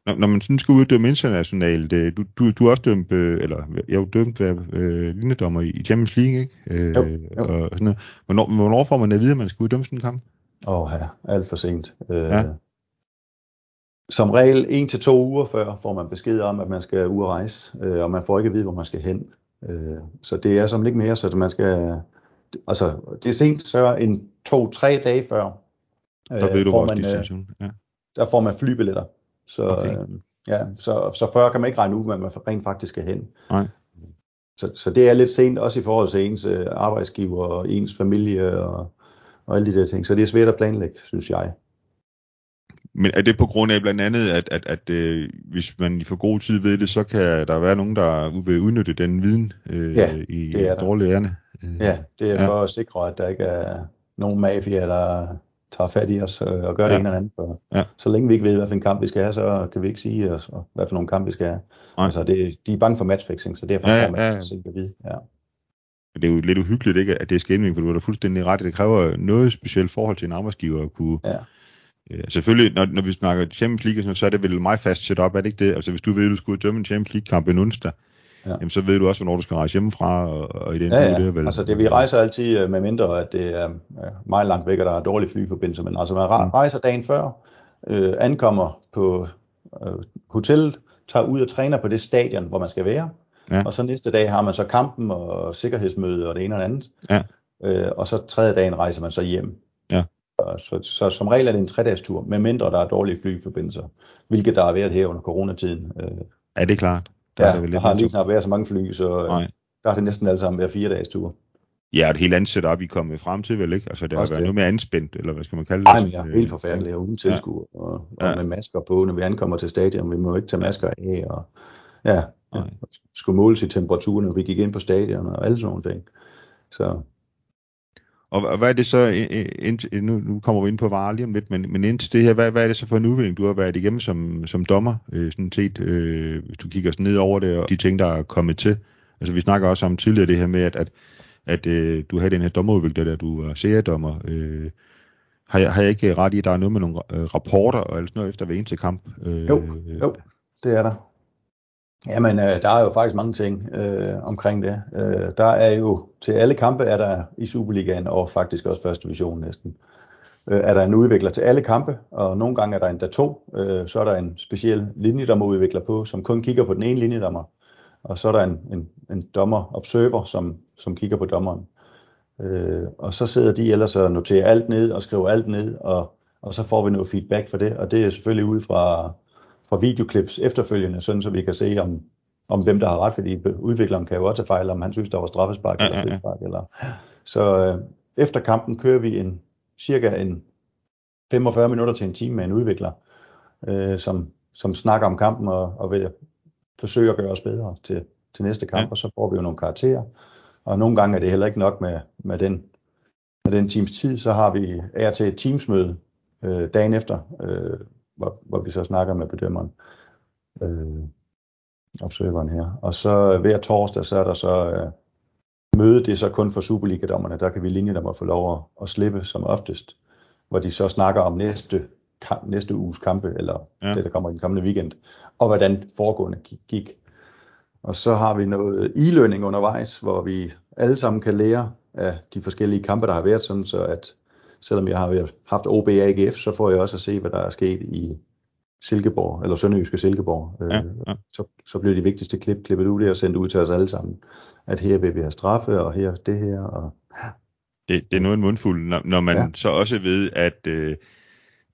når, når man sådan skal uddømme internationalt, øh, du, du, du er også dømt, øh, eller jeg er jo dømt være øh, linjedommer i Champions League, ikke? Øh, jo, jo. Og sådan noget. Hvornår, hvornår får man at vide, at man skal uddømme sådan en kamp? Åh oh, ja, alt for sent. Øh, ja. Som regel en til to uger før får man besked om, at man skal ud og rejse, øh, og man får ikke at vide, hvor man skal hen. Øh, så det er som ikke mere, så man skal, altså det er sent, så en to-tre dage før, øh, der ved du, får man, øh, ja. der får man flybilletter. Så, okay. øh, ja, så, så før kan man ikke regne ud, hvad man rent faktisk skal hen. Nej. Så, så det er lidt sent, også i forhold til ens øh, arbejdsgiver og ens familie og, og alle de der ting. Så det er svært at planlægge, synes jeg. Men er det på grund af blandt andet, at, at, at øh, hvis man i for god tid ved det, så kan der være nogen, der vil udnytte den viden øh, ja, i dårlige ærne? Øh, ja, det er ja. for at sikre, at der ikke er nogen mafia, der tager fat i os øh, og gør ja. det ene eller andet. For, ja. Så længe vi ikke ved, hvad for en kamp vi skal have, så kan vi ikke sige, os, hvad for nogle kamp vi skal have. Nej. Altså, det, de er bange for matchfixing, så derfor ja, man ja, ja. at vide. Ja. det er jo lidt uhyggeligt, ikke, at det er skænding, for du har da fuldstændig ret. Det kræver noget specielt forhold til en arbejdsgiver at kunne... Ja. Øh, selvfølgelig, når, når vi snakker Champions League, så er det vel meget fast setup, er det ikke det? Altså hvis du ved, at du skulle dømme en Champions League-kamp en onsdag, ja. jamen, så ved du også, hvornår du skal rejse hjemmefra, og, og i den ja, ja. det vel. altså det, vi rejser altid øh, med mindre, at det er meget langt væk, og der er dårlige flyforbindelser, men altså man mm. rejser dagen før, øh, ankommer på øh, hotellet, tager ud og træner på det stadion, hvor man skal være, ja. og så næste dag har man så kampen og sikkerhedsmøde og det ene og det andet, ja. øh, og så tredje dagen rejser man så hjem. Ja. Så, så, som regel er det en tre-dages tur, med mindre der er dårlige flyforbindelser, hvilket der har været her under coronatiden. Øh, ja, det er klart. Der, ja, er det lidt har lige knap været så mange fly, så øh, Nej. der er det næsten alle sammen hver fire dages tur. Ja, et helt andet setup, I kommet frem til, vel ikke? Altså, det har været noget mere anspændt, eller hvad skal man kalde det? Nej, men jeg er helt forfærdeligt, og uden tilskuer, ja. og, og ja. med masker på, når vi ankommer til stadion. Vi må ikke tage masker af, og ja, ja skulle måles i temperaturen, når vi gik ind på stadion, og alle sådan nogle ting. Så. Og, og hvad er det så, ind, nu, nu kommer vi ind på varer lige om lidt, men, men indtil det her, hvad, hvad er det så for en udvikling, du har været igennem som, som dommer, øh, sådan set, øh, hvis du kigger sådan ned over det, og de ting, der er kommet til? Altså vi snakker også om tidligere det her med, at, at at øh, du havde den her dommerudvikler, der du var seriedommer. Øh, har, jeg, har jeg ikke ret i, at der er noget med nogle øh, rapporter og alt sådan noget efter hver eneste kamp? Øh, jo, jo, det er der. Jamen, øh, der er jo faktisk mange ting øh, omkring det. Øh, der er jo, til alle kampe er der i Superligaen, og faktisk også første division næsten, øh, er der en udvikler til alle kampe, og nogle gange er der endda to. Øh, så er der en speciel linjedommerudvikler på, som kun kigger på den ene linjedommer og så er der en, en, en dommer, observer, som, som kigger på dommeren. Øh, og så sidder de ellers og noterer alt ned og skriver alt ned, og, og så får vi noget feedback for det, og det er selvfølgelig ud fra, fra videoklips efterfølgende, sådan så vi kan se, om, om hvem der har ret, fordi udvikleren kan jo også tage fejl, om han synes, der var straffespark eller frispark. Eller. Så øh, efter kampen kører vi en cirka en 45 minutter til en time med en udvikler, øh, som, som snakker om kampen og, og vil forsøge at gøre os bedre til, til næste kamp, ja. og så får vi jo nogle karakterer. Og nogle gange er det heller ikke nok med, med, den, med den teams tid, så har vi af til et teamsmøde øh, dagen efter, øh, hvor, hvor vi så snakker med bedømmeren, øh, observeren her. Og så hver torsdag, så er der så øh, møde, det er så kun for Superliga-dommerne, der kan vi linjedommer få lov at, at slippe som oftest, hvor de så snakker om næste kamp, næste uges kampe, eller ja. det, der kommer i den kommende weekend, og hvordan foregående gik. Og så har vi noget e-learning undervejs, hvor vi alle sammen kan lære af de forskellige kampe, der har været, sådan så at selvom jeg har haft OB AGF, så får jeg også at se, hvad der er sket i Silkeborg, eller Sønderjyske Silkeborg. Øh, ja, ja. Så, så bliver de vigtigste klip klippet ud og sendt ud til os alle sammen. At her vil vi have straffe, og her det her. Og... Det, det er noget en mundfuld, når, når man ja. så også ved, at øh,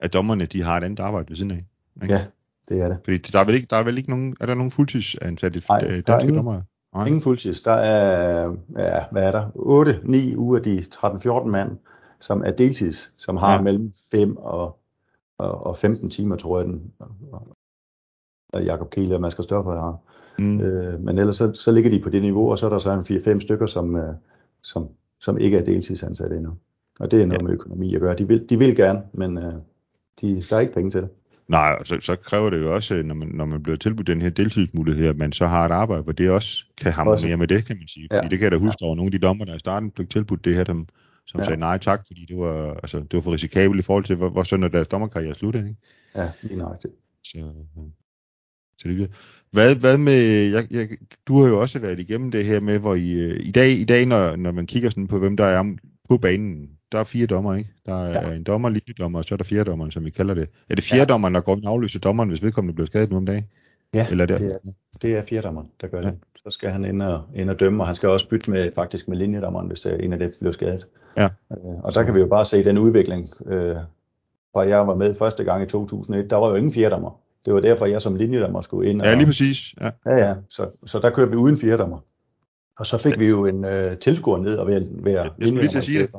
at dommerne de har et andet arbejde ved siden af. Ikke? Ja, det er det. Fordi der er vel ikke, der er vel ikke nogen, er der nogen fuldtidsansatte Nej, danske der er ingen, dommere? Nej. Ingen fuldtids. Der er, ja, hvad er der? 8, 9 uger af de 13-14 mand, som er deltids, som har ja. mellem 5 og, og, og 15 timer, tror jeg, den, og Jakob Kiel og Mads Størper har. Mm. Øh, men ellers så, så ligger de på det niveau, og så er der så en 4-5 stykker, som, øh, som, som ikke er deltidsansatte endnu. Og det er noget ja. med økonomi at gøre. De vil, de vil gerne, men øh, de, der er ikke penge til det. Nej, så, så kræver det jo også, når man, når man bliver tilbudt den her deltidsmulighed, at man så har et arbejde, hvor det også kan harmonere med det, kan man sige. Fordi ja. det kan jeg da huske, ja. over nogle af de dommer, der i starten blev tilbudt det her, dem, som ja. sagde nej tak, fordi det var, altså, det var for risikabelt i forhold til, hvor, hvor sådan deres dommerkarriere sluttede. Ikke? Ja, lige nøjagtigt. Så, så det hvad, hvad med, jeg, jeg, du har jo også været igennem det her med, hvor I, øh, i dag, i dag når, når man kigger sådan på, hvem der er på banen, der er fire dommer, ikke? Der er ja. en dommer, linjedommer, og så er der fjerde dommeren, som vi kalder det. Er det fjerde dommeren, der går og afløser dommeren, hvis vedkommende bliver skadet nu om dagen? Ja, Eller det, det, er, det er fjerde dommeren, der gør ja. det. Så skal han ind og, ind og dømme, og han skal også bytte med, faktisk med linjedommeren, hvis øh, en af dem bliver skadet. Ja. Øh, og der kan vi jo bare se den udvikling. Øh, fra jeg var med første gang i 2001, der var jo ingen fjerdommer. Det var derfor, jeg som linjedommer skulle ind. Og, ja, lige præcis. Ja, ja, ja. Så, så der kører vi uden fjerdommer. Og så fik ja. vi jo en øh, tilskuer ned og være, være jeg skulle lige til at sige det.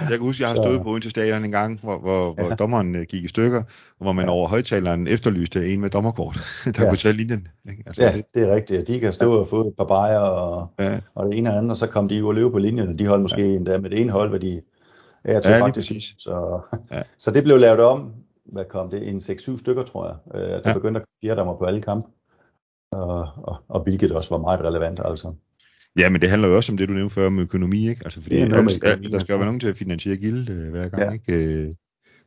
Jeg kan huske, jeg har stået på Odense Stadion en gang, hvor, hvor, ja. hvor dommeren uh, gik i stykker, og hvor man ja. over højtaleren efterlyste en med dommerkort, <laughs> der ja. kunne tage linjen. Ikke? Altså, ja, det, det er rigtigt. De kan stå ja. og få et par bajer og, ja. og det ene og andet, og så kom de jo og løbe på linjen, og de holdt måske ja. endda med det ene hold, hvad de er til ja, faktisk. Så, ja. <laughs> så det blev lavet om, hvad kom det, en 6-7 stykker, tror jeg. Uh, der ja. begyndte at fjerde dommer på alle kampe, og, og, og hvilket også var meget relevant, altså. Ja, men det handler jo også om det, du nævnte før om økonomi, ikke? Altså, fordi alt, alt, der skal jo være nogen til at finansiere gilde øh, hver gang, ja. ikke? Øh,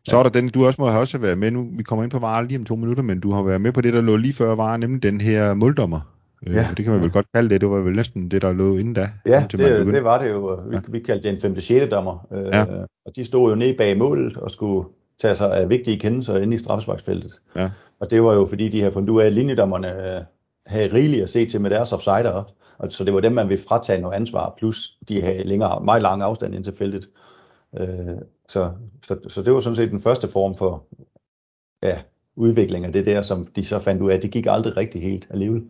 så er der den, du også må have også været med nu, vi kommer ind på varer lige om to minutter, men du har været med på det, der lå lige før var, nemlig den her måldommer. Øh, ja. Det kan man vel godt kalde det, det var vel næsten det, der lå inden da. Ja, det, det var det jo. Vi, ja. vi kaldte det en 5. 6. dommer, øh, ja. og de stod jo ned bag målet og skulle tage sig af vigtige kendelser inde i straffesparksfeltet. Ja. Og det var jo fordi, de fundet ud af, linjedommerne øh, havde rigeligt at se til med deres offsider, og så det var dem, man ville fratage noget ansvar, plus de havde længere, meget lang afstand ind til feltet. Øh, så, så, så det var sådan set den første form for ja, udvikling af det der, som de så fandt ud af, at det gik aldrig rigtig helt alligevel.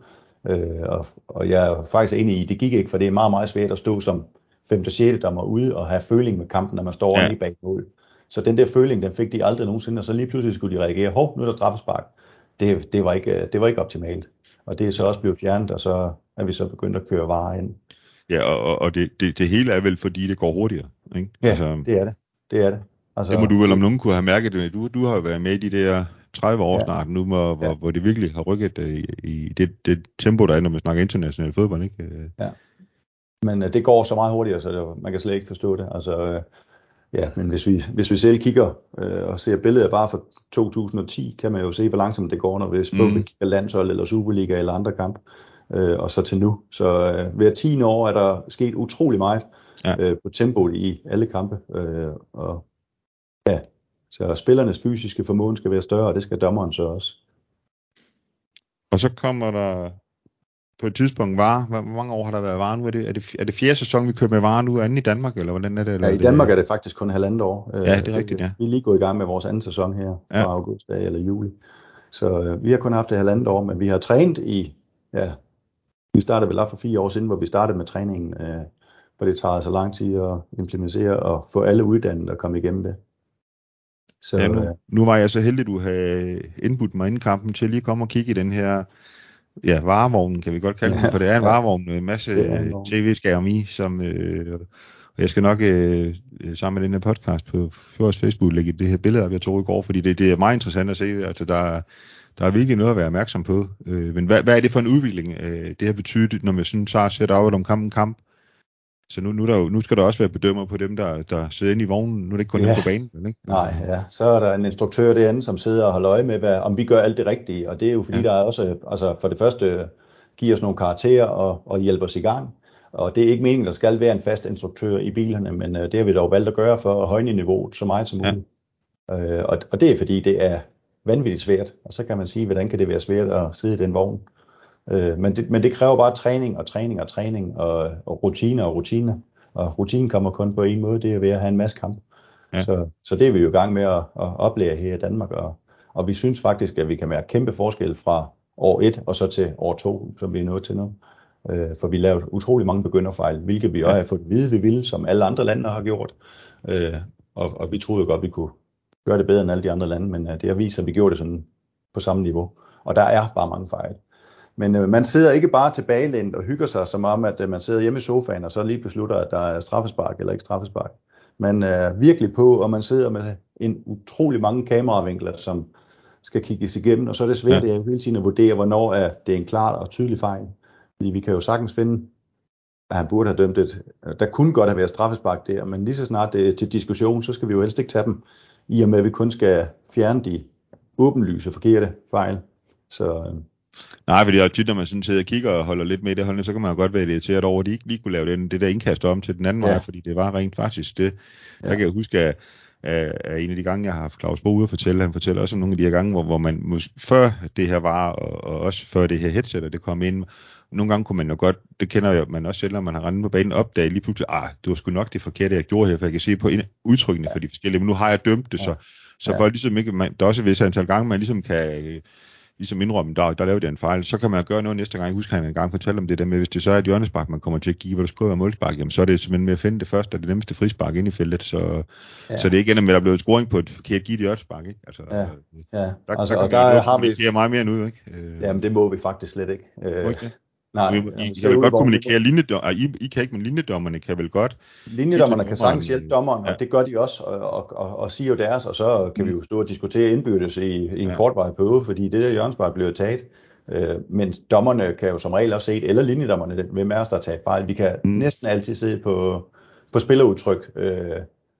Øh, og, og jeg er faktisk enig i, at det gik ikke, for det er meget, meget svært at stå som 5. og 6. dommer ude og have føling med kampen, når man står ja. lige bag mål. Så den der føling, den fik de aldrig nogensinde, og så lige pludselig skulle de reagere, hov, nu er der straffespark. Det, det, var ikke, det var ikke optimalt. Og det er så også blevet fjernet, og så er vi så begyndt at køre varer ind. Ja, og, og det, det, det hele er vel, fordi det går hurtigere, ikke? Ja, altså, det er det. Det er det. Altså, det må du vel om nogen kunne have mærket. Du, du har jo været med i de der 30 år ja. snart nu, hvor, hvor, ja. hvor det virkelig har rykket øh, i, i det, det tempo, der er, når man snakker international fodbold. Ikke? Ja. Men uh, det går så meget hurtigere, så det, man kan slet ikke forstå det. Altså, uh, ja, men hvis vi, hvis vi selv kigger uh, og ser billeder bare fra 2010, kan man jo se, hvor langsomt det går, når vi, mm. kigger landshold eller Superliga eller andre kamp, uh, og så til nu. Så uh, hver 10 år er der sket utrolig meget ja. uh, på tempoet i alle kampe. Uh, og ja, så spillernes fysiske formåen skal være større, og det skal dommeren så også. Og så kommer der på et tidspunkt var, hvor mange år har der været var nu? Er det, er det, er det fjerde sæson, vi kører med varer nu, anden i Danmark, eller hvordan er det? Eller ja, i Danmark er det faktisk kun halvandet år. Ja, det er rigtigt, ja. Vi er lige gået i gang med vores anden sæson her, ja. fra august eller juli. Så øh, vi har kun haft det halvandet år, men vi har trænet i, ja, vi startede vel op for fire år siden, hvor vi startede med træningen, øh, for det tager altså lang tid at implementere og få alle uddannet og komme igennem det. Så, ja, nu, nu var jeg så heldig, at du havde indbudt mig inden kampen til lige at komme og kigge i den her ja, varevognen, kan vi godt kalde ja, den, for det er en ja, varevogn med en masse tv-skærm i, som, øh, og jeg skal nok øh, sammen med den her podcast på Fjords Facebook lægge det her billede op, jeg tog i går, fordi det, det er meget interessant at se, altså der, der er virkelig noget at være opmærksom på. Øh, men hvad, hvad er det for en udvikling, øh, det har betydet, når man sådan så sætter op om kamp en kamp, så nu, nu, der jo, nu skal der også være bedømmer på dem, der, der sidder inde i vognen. Nu er det ikke kun ja. på banen. Vel, ikke? Nej, ja. Så er der en instruktør derinde, som sidder og holder øje med, hvad, om vi gør alt det rigtige. Og det er jo fordi, ja. der er også, altså for det første, giver os nogle karakterer og, og hjælper os i gang. Og det er ikke meningen, der skal være en fast instruktør i bilerne, men uh, det har vi dog valgt at gøre for at højne niveauet så meget som muligt. Ja. Uh, og, og det er fordi, det er vanvittigt svært. Og så kan man sige, hvordan kan det være svært at sidde i den vogn? Øh, men, det, men det kræver bare træning og træning og træning og, og rutiner og rutiner. Og rutinen kommer kun på en måde, det er ved at have en masse kamp. Ja. Så, så det er vi jo i gang med at, at oplære her i Danmark. Og, og vi synes faktisk, at vi kan mærke kæmpe forskel fra år 1 og så til år 2, som vi er nået til nu. Øh, for vi lavede utrolig mange begynderfejl, hvilket vi også har fået at vide, vi ville, som alle andre lande har gjort. Øh, og, og vi troede jo godt, vi kunne gøre det bedre end alle de andre lande, men det har vist, at vi gjorde det sådan på samme niveau. Og der er bare mange fejl. Men øh, man sidder ikke bare tilbagelænt og hygger sig, som om, at øh, man sidder hjemme i sofaen, og så lige beslutter, at der er straffespark eller ikke straffespark. Man er virkelig på, og man sidder med en utrolig mange kameravinkler, som skal kigges igennem, og så er det svært ja. hele tiden at vurdere, hvornår er det en klar og tydelig fejl. Fordi vi kan jo sagtens finde, at han burde have dømt det. Der kunne godt have været straffespark der, men lige så snart det er til diskussion, så skal vi jo helst ikke tage dem, i og med at vi kun skal fjerne de åbenlyse forkerte fejl. Så, øh, Nej, fordi tit, når man sådan sidder og kigger og holder lidt med i det holdning, så kan man jo godt være irriteret over, at de ikke lige kunne lave den, det der indkast om til den anden ja. vej, fordi det var rent faktisk det. Ja. Jeg kan jo huske, at, at, en af de gange, jeg har haft Claus Bo ude at fortælle, han fortæller også om nogle af de her gange, hvor, hvor man før det her var, og, og også før det her headset, og det kom ind, nogle gange kunne man jo godt, det kender jeg, man også selv, når man har rendet på banen, opdage lige pludselig, ah, det var sgu nok det forkerte, jeg gjorde her, for jeg kan se på udtrykkene for de forskellige, men nu har jeg dømt det, så, så ja. for ligesom ikke, man, der er også et vis antal gange, man ligesom kan ligesom indrømme, der, der lavede jeg en fejl, så kan man gøre noget næste gang. Jeg husker, han en gang fortalte om det der med, hvis det så er et hjørnespark, man kommer til at give, hvor der skulle være målspark, jamen så er det simpelthen med at finde det første og det nemmeste frispark ind i feltet, så, ja. så det er ikke ender med, at der blev et scoring på et forkert givet hjørnespark, ikke? Altså, ja. ja. Der, altså, der, kan der, der har vi... meget mere ud, ikke? Øh. Jamen det må vi faktisk slet ikke. Øh, okay. Nej, I, I, I kan vel godt kommunikere linjedommerne, I, I kan ikke, men linjedommerne kan vel godt. Linjedommerne kan sagtens hjælpe dommeren, ja. og det gør de også, og, og, og, og siger jo deres, og så kan mm. vi jo stå og diskutere indbyrdes i, i en ja. kortvarig periode, fordi det der hjørnspark blev taget, Øh, men dommerne kan jo som regel også se, eller linjedommerne, hvem er os, der har taget fejl. Vi kan mm. næsten altid se på, på spillerudtryk, øh,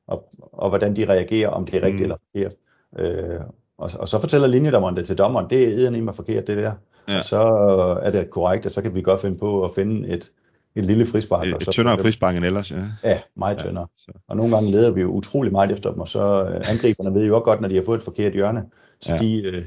og, og hvordan de reagerer, om det er rigtigt mm. eller forkert. Øh, og, og så fortæller linjedommeren det til dommeren, det er eddernem forkert det der. Ja. Så er det korrekt, og så kan vi godt finde på at finde et, et lille frispark. Et, og så et tyndere frispark end ellers, ja. Ja, meget tyndere. Ja, og nogle gange leder vi jo utrolig meget efter dem, og så øh, <laughs> angriberne ved jo også godt, når de har fået et forkert hjørne. Så ja. de, øh,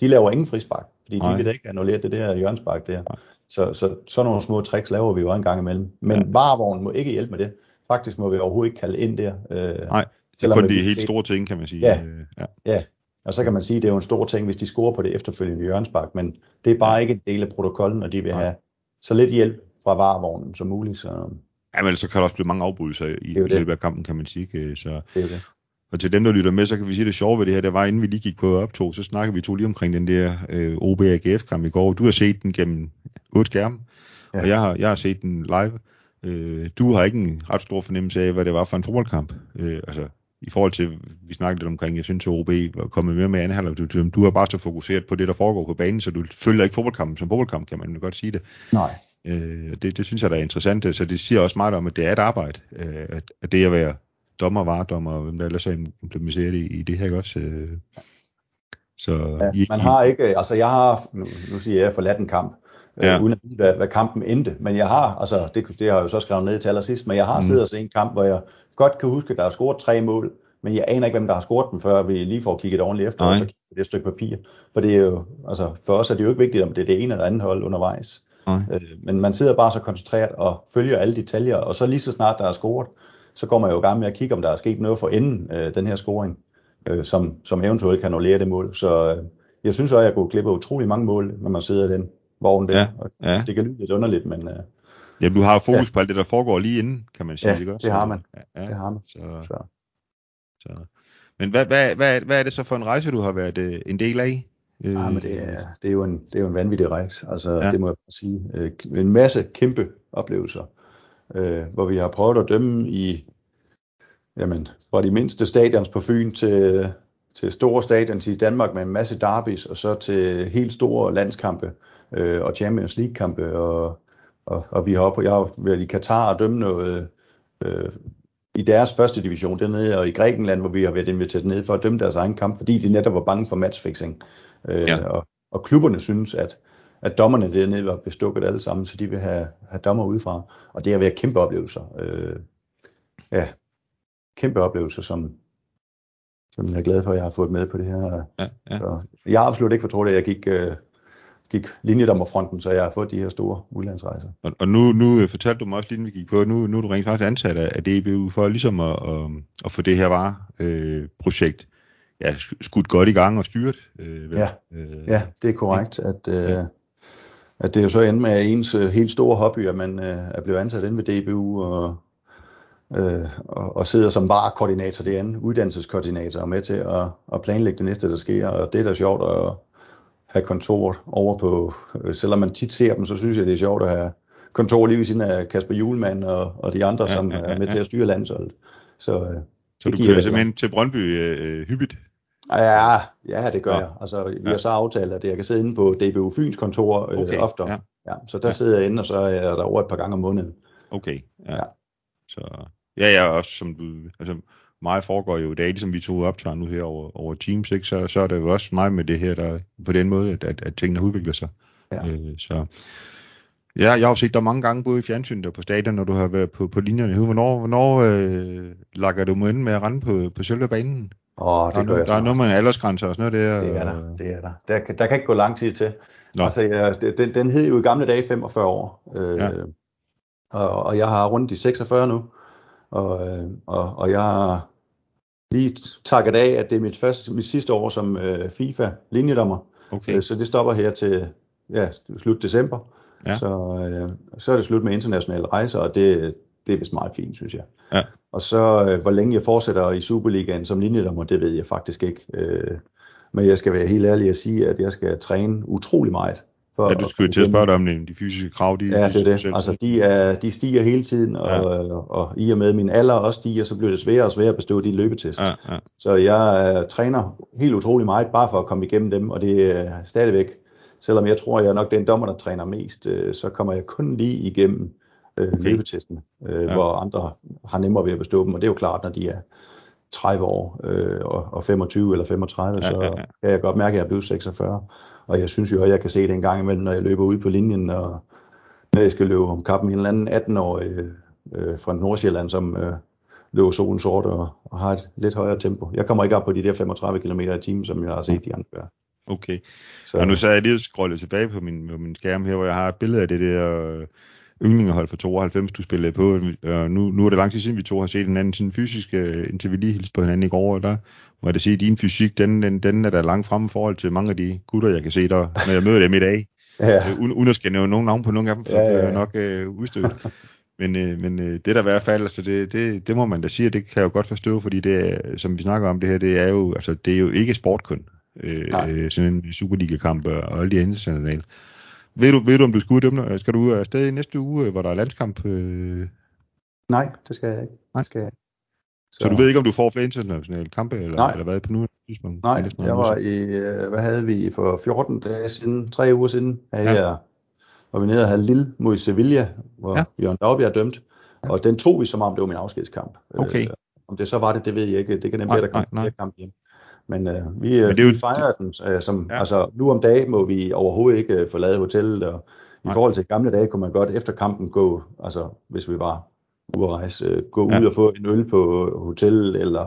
de laver ingen frispark, fordi Nej. de vil ikke annullere det der hjørnespark der. Nej. Så, så sådan nogle små tricks laver vi jo en gang imellem. Men ja. varevognen må ikke hjælpe med det. Faktisk må vi overhovedet ikke kalde ind der. Øh, Nej, det er kun de helt store ting, kan man sige. Ja, øh, ja. ja. Og så kan man sige, at det er jo en stor ting, hvis de scorer på det efterfølgende hjørnespark, men det er bare ikke en del af protokollen, og de vil have så lidt hjælp fra varevognen som muligt. Så... Ja, men så kan der også blive mange afbrydelser i løbet af kampen, kan man sige. Så... Det er det. Og til dem, der lytter med, så kan vi sige, at det sjove ved det her, det var, inden vi lige gik på optog, så snakkede vi to lige omkring den der øh, OB-AGF-kamp i går. Du har set den gennem otte skærme, ja. og jeg har, jeg har set den live. Øh, du har ikke en ret stor fornemmelse af, hvad det var for en fodboldkamp. Øh, altså, i forhold til, vi snakkede lidt omkring, jeg synes, at OB var kommet mere med anden halvleg. Du, du har bare så fokuseret på det, der foregår på banen, så du følger ikke fodboldkampen som fodboldkamp, kan man jo godt sige det. Nej. Øh, det, det synes jeg, der er interessant. Så det siger også meget om, at det er et arbejde. Øh, at, at det at være dommer, varedommer, og hvem der ellers er implementeret i, i det her også. Øh, så ja, I, man har ikke, altså jeg har, nu, nu siger jeg, forladt en kamp, ja. øh, uden at vide, hvad, hvad kampen endte, men jeg har, altså det, det har jeg jo så skrevet ned til allersidst, men jeg har mm. siddet og set en kamp, hvor jeg godt kan huske, at der er scoret tre mål, men jeg aner ikke, hvem der har scoret dem, før vi lige får kigget ordentligt efter, Nej. og så kigger det et stykke papir. For det er jo, altså for os er det jo ikke vigtigt, om det er det ene eller andet hold undervejs. Nej. Øh, men man sidder bare så koncentreret og følger alle detaljer, og så lige så snart der er scoret, så går man jo i gang med at kigge, om der er sket noget for enden øh, den her scoring, øh, som, som eventuelt kan annullere det mål. Så øh, jeg synes også, at jeg kunne klippe utrolig mange mål, når man sidder i den vogn der. Ja, ja. Det kan lyde lidt underligt, men... Øh, Jamen, du har fokus ja. på alt det, der foregår lige inden, kan man sige. Ja, ikke også? det har man. Ja, ja. Det har man. Så, så. Så. Men hvad, hvad, hvad, hvad er det så for en rejse, du har været øh, en del af? Ja, men det er, det, er jo en, det er jo en vanvittig rejse, altså ja. det må jeg sige. Øh, en masse kæmpe oplevelser, øh, hvor vi har prøvet at dømme i, jamen, fra de mindste stadions på Fyn til, til store stadions i Danmark med en masse derbys, og så til helt store landskampe øh, og Champions League-kampe, og, og, og vi har op, jeg har været i Katar og dømme noget øh, i deres første division dernede, og i Grækenland, hvor vi har været inviteret ned for at dømme deres egen kamp, fordi de netop var bange for matchfixing. Øh, ja. og, og klubberne synes, at, at dommerne dernede var bestukket alle sammen, så de vil have, have dommer udefra. Og det har været kæmpe oplevelser. Øh, ja, kæmpe oplevelser, som, som jeg er glad for, at jeg har fået med på det her. Ja, ja. Så jeg har absolut ikke fortrudt, at jeg gik, øh, gik linjedommerfronten, så jeg har fået de her store udlandsrejser. Og, og nu, nu øh, fortalte du mig også lige, vi gik på, nu, nu er du rent faktisk ansat af, DBU for ligesom at, at, at få det her vareprojekt øh, ja, skudt godt i gang og styret. Øh, ja. Øh, ja, det er korrekt, at, øh, ja. at det er jo så endte med ens øh, helt store hobby, at man øh, er blevet ansat inde ved DBU og, øh, og, og sidder som varekoordinator derinde, uddannelseskoordinator og med til at, at planlægge det næste, der sker. Og det er da sjovt at have kontor over på, øh, selvom man tit ser dem, så synes jeg, det er sjovt at have kontor lige ved siden af Kasper Julemand og, og de andre, ja, som ja, ja, er med til at styre landsholdet. Så, øh, så du kører simpelthen til Brøndby øh, hyppigt? Ja, ja, det gør ja. jeg. Altså, vi ja. har så aftalt, at jeg kan sidde inde på DBU Fyns kontor øh, okay. ofte. Ja. Ja, så der ja. sidder jeg inde, og så er jeg der over et par gange om måneden. Okay, ja. ja. Så, ja, ja, også som du, altså meget foregår jo i dag, ligesom vi tog optager nu her over, over Teams, ikke? Så, så er det jo også meget med det her, der på den måde, at, at, at tingene udvikler sig. Ja. Øh, så, ja, jeg har jo set dig mange gange både i fjernsynet og på stadion, når du har været på, på linjerne. Hvornår, hvornår øh, lakker du ind med at rende på, på selve banen? Åh, det der, er, der er noget med en aldersgrænse og sådan noget der. Det er der, det er der. Der, kan, der kan ikke gå lang tid til. Nå. Altså, ja, den, den hed jo i gamle dage 45 år. Øh, ja. og, og jeg har rundt de 46 nu. Og, øh, og, og jeg har lige takket af, at det er mit, første, mit sidste år som øh, FIFA linjedommer. Okay. Øh, så det stopper her til ja, slut december. Ja. Så, øh, så er det slut med internationale rejser, og det, det er vist meget fint, synes jeg. Ja. Og så, øh, hvor længe jeg fortsætter i Superligaen som linjedommer, det ved jeg faktisk ikke. Øh, men jeg skal være helt ærlig at sige, at jeg skal træne utrolig meget. For ja, du skulle til at spørge dig om de fysiske krav, de, ja, det er det. Altså, de, er, de stiger hele tiden, og, ja. og, og i og med min alder også stiger, så bliver det sværere og sværere at bestå de løbetest. Ja, ja. Så jeg uh, træner helt utrolig meget, bare for at komme igennem dem, og det er stadigvæk selvom jeg tror, jeg er nok den dommer, der træner mest, øh, så kommer jeg kun lige igennem øh, okay. løbetesten, øh, ja. hvor andre har nemmere ved at bestå dem, og det er jo klart, når de er 30 år øh, og, og 25 eller 35, ja, så ja, ja. kan jeg godt mærke, at jeg er blevet 46. Og jeg synes jo, at jeg kan se det en gang imellem, når jeg løber ud på linjen, og når jeg skal løbe om kappen en eller anden 18-årig øh, fra Nordsjælland, som øh, løber solen sort og, og har et lidt højere tempo. Jeg kommer ikke op på de der 35 km i timen, som jeg har set de andre gøre. Okay. Så. Og nu så jeg lige scrollet tilbage på min, på min skærm her, hvor jeg har et billede af det der øh, yndlingehold for 92, du spillede på. Og nu, nu er det lang tid siden, vi to har set en anden sådan fysisk, øh, indtil vi lige hilste på hinanden i går, og der må jeg da sige, at din fysik, den, den, den er der langt fremme i forhold til mange af de gutter, jeg kan se der, når jeg møder dem i dag. <laughs> Ja. Øh, uden at skal nævne nogen navn på nogle af dem, for ja, ja, ja. nok øh, udstødt. Men, øh, men øh, det der i hvert fald, altså det, det, det må man da sige, det kan jeg jo godt forstå, fordi det som vi snakker om det her, det er jo, altså, det er jo ikke sport kun. Øh, sådan en Superliga-kamp og alle de internationale. Ved du, ved du, om du skal ud Skal du afsted i næste uge, hvor der er landskamp? Øh? Nej, det skal jeg ikke. Nej. Det skal jeg ikke. Så, så du ved ikke, om du får flere internationale kampe, eller, Nej. eller hvad på nu? Tidspunkt? Nej, jeg var i, øh, hvad havde vi for 14 dage siden, tre uger siden, havde ja. jeg, var vi nede og havde Lille mod Sevilla, hvor ja. Jørgen Dagbjerg er dømt, ja. og den tog vi som om det var min afskedskamp. Okay. Øh, om det så var det, det ved jeg ikke. Det kan nemlig være, der kom kamp hjem. Men øh, vi, Men det er jo... vi fejrede den, øh, som, ja. altså nu om dagen må vi overhovedet ikke øh, forlade hotellet, og i Nej. forhold til gamle dage kunne man godt efter kampen gå, altså hvis vi var ude at rejse, øh, gå ja. ud og få en øl på hotellet, eller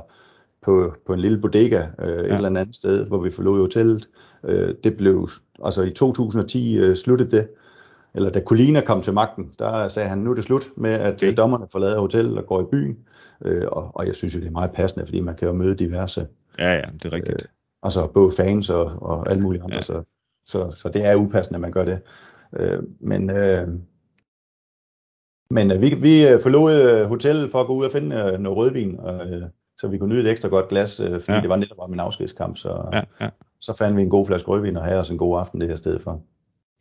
på, på en lille bodega øh, ja. et eller andet sted, hvor vi forlod hotellet. Øh, det blev, altså i 2010 øh, sluttede det, eller da Colina kom til magten, der sagde han, nu er det slut med, at okay. dommerne forlader hotellet og går i byen. Øh, og, og jeg synes jo, det er meget passende, fordi man kan jo møde diverse Ja, ja, det er rigtigt. Øh, altså både fans og, og alle mulige andre, ja. så, så, så det er upassende, at man gør det. Øh, men øh, men øh, vi, vi øh, forlod øh, hotellet for at gå ud og finde øh, noget rødvin, og, øh, så vi kunne nyde et ekstra godt glas, øh, fordi ja. det var netop var min afskedskamp, så, ja, ja. så fandt vi en god flaske rødvin og havde os en god aften det her sted for.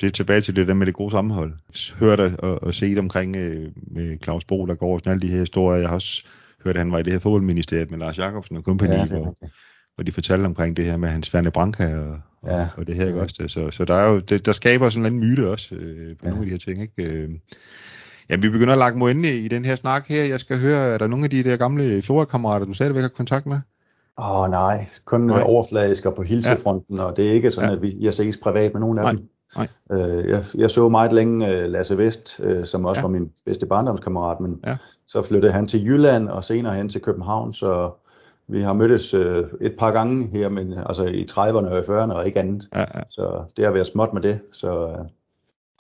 Det er tilbage til det der med det gode sammenhold. Hørte og, og se det omkring øh, med Claus Bo, der går og alle de her historier. Jeg har også hørte, at han var i det her fodboldministeriet med Lars Jakobsen og kompagni, ja, hvor, hvor de fortalte omkring det her med hans Svane Branca og, ja. og, og det her, ikke også? Så, så der er jo, det, der skaber sådan en myte også øh, på ja. nogle af de her ting, ikke? Øh, ja, vi begynder at lage mod ende i den her snak her. Jeg skal høre, er der nogle af de der gamle fjordkammerater, du stadigvæk har kontakt med? Åh oh, nej, kun nej. overfladisk og på hilsefronten, ja. og det er ikke sådan, ja. at vi, jeg ses privat med nogen af nej. dem. Nej. Øh, jeg, jeg så meget længe uh, Lasse Vest, uh, som også ja. var min bedste barndomskammerat, men ja. så flyttede han til Jylland og senere hen til København, så vi har mødtes uh, et par gange her, men altså i 30'erne og 40'erne og ikke andet. Ja, ja. Så det har været småt med det. Så, uh,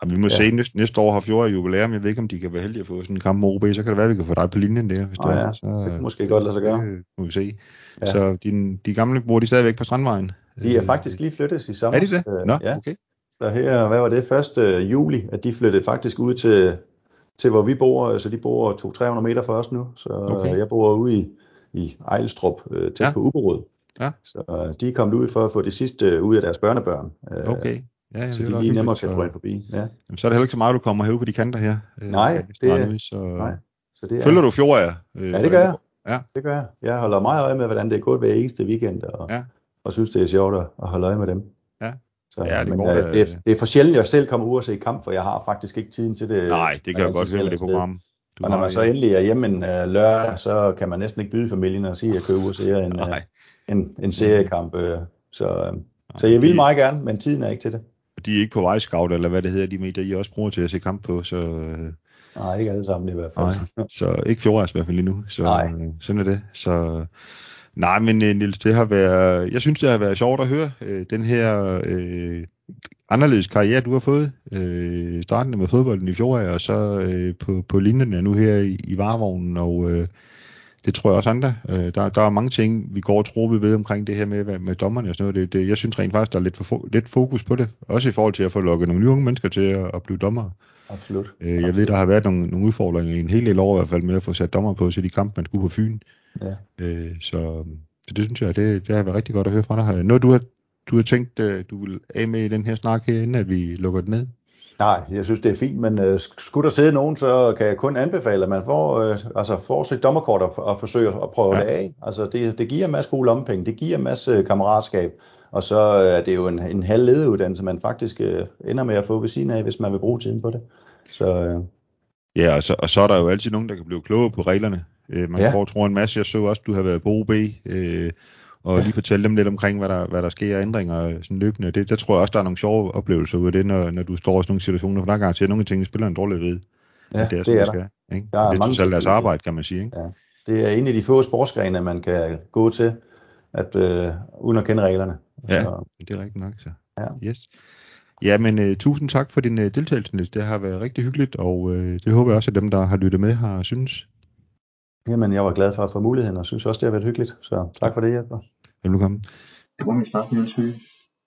ja, vi må ja. se, næste, næste år har Fjord jubilæum. Jeg ved ikke, om de kan være heldige at få sådan en kamp med OB. Så kan det være, at vi kan få dig på linjen der. Hvis oh, ja. så, det kan måske godt lade sig gøre. Det må vi se. Ja. Så de, de gamle bor de stadigvæk på Strandvejen? De er faktisk lige flyttet i sommer. Er de det? Nå, ja. okay. Så her, hvad var det, 1. juli, at de flyttede faktisk ud til, til hvor vi bor, så de bor 200-300 meter fra os nu, så okay. jeg bor ude i, i Ejlstrup, øh, tæt ja. på Uberød. Ja. Så øh, de er kommet ud for at få det sidste øh, ud af deres børnebørn. Okay. Ja, så de lige nemmere kan få en forbi. Ja. Jamen, så er det heller ikke så meget, du kommer herude på de kanter her. Nej, det, er, så, nej. Så det er, Følger du fjord, Øh, ja, det gør jeg. Ja. Det gør jeg. Jeg holder meget øje med, hvordan det er gået hver eneste weekend, og, ja. og synes, det er sjovt at holde øje med dem. Så, ja, det, men, går, øh, det, er, det er for sjældent, jeg selv kommer ud og se kamp, for jeg har faktisk ikke tiden til det. Nej, det kan jeg godt høre det program. Du og når man så endelig er hjemme en uh, lørdag, så kan man næsten ikke byde familien og sige, at jeg køber ud og ser en, uh, en, en seriekamp. Uh, så, uh, så jeg vil meget gerne, men tiden er ikke til det. De er ikke på vejscout, eller hvad det hedder, de medier, I også bruger til at se kamp på, så... Uh, Nej, ikke alle sammen i hvert fald. Nej, så ikke fjordas i hvert fald lige nu. Så, Nej. Uh, sådan er det. Så, Nej, men uh, Niels, det har været, jeg synes, det har været sjovt at høre uh, den her uh, anderledes karriere, du har fået. Uh, startende med fodbolden i fjor, og så uh, på, på linjen nu her i, i varevognen, og uh, det tror jeg også andre. Uh, der, der er mange ting, vi går og tror, vi ved omkring det her med, med dommerne og sådan noget. Det, det, jeg synes rent faktisk, der er lidt, for, lidt fokus på det. Også i forhold til at få lukket nogle nye unge mennesker til at, at blive dommer. Absolut. Uh, jeg Absolut. ved, der har været nogle, nogle udfordringer i en hel del år i hvert fald med at få sat dommer på til de kampe, man skulle på Fyn. Ja. Øh, så, så det synes jeg, det, det har været rigtig godt at høre fra dig. Noget du har, du har tænkt, øh, du vil af med i den her snak her, inden at vi lukker det ned? Nej, jeg synes, det er fint, men uh, skulle der sidde nogen, så kan jeg kun anbefale, at man får, uh, altså får sit dommerkort og, og forsøger at prøve ja. det af. Altså, det, det giver en masse gode lommepenge, det giver en masse kammeratskab, Og så er det jo en, en halv ledeuddannelse, man faktisk øh, ender med at få ved siden af, hvis man vil bruge tiden på det. Så, øh. Ja, og så, og så er der jo altid nogen, der kan blive kloge på reglerne. Øh, man ja. får tro en masse. Jeg så også, du har været på OB, øh, og ja. lige fortælle dem lidt omkring, hvad der, hvad der sker af ændringer sådan løbende. Det, der tror jeg også, der er nogle sjove oplevelser ud af det, når, når du står i sådan nogle situationer, for der er garanteret, nogle ting spiller en dårlig ved. Ja, det er, det er der. Skal, ikke? der er det er trods deres arbejde, kan man sige. Ikke? Ja. Det er en af de få sportsgrene, man kan gå til, at, øh, uden at kende reglerne. Ja, så. det er rigtigt nok. Så. Ja. Yes. Ja, men uh, tusind tak for din uh, deltagelse, Niels. Det har været rigtig hyggeligt, og uh, det håber jeg også, at dem, der har lyttet med, har synes. Jamen, jeg var glad for at få muligheden, og synes også, det har været hyggeligt. Så tak for det, Jesper. Velkommen. Det var min snak Niels Høgh.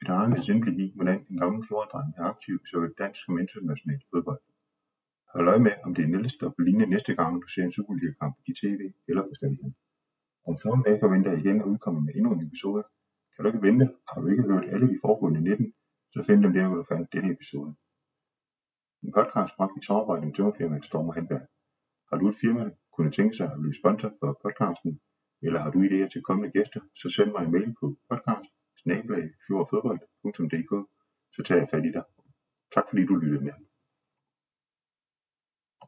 Et anderledes indblik i, hvordan en gammel floradreng er aktiv i såvel dansk som international fodbold. Hold øje med, om det er Niels, der på linje næste gang, du ser en Superliga-kamp i tv eller på stadion. Om 14 dage forventer jeg igen at udkomme med endnu en episode. Kan du ikke vente? Har du ikke hørt alle de foregående 19, så find dem der, hvor du fandt denne episode. En podcast bragt i samarbejde med tømmerfirmaet Storm og Handberg. Har du et firma, der kunne tænke sig at blive sponsor for podcasten, eller har du idéer til kommende gæster, så send mig en mail på podcast så tager jeg fat i dig. Tak fordi du lyttede med.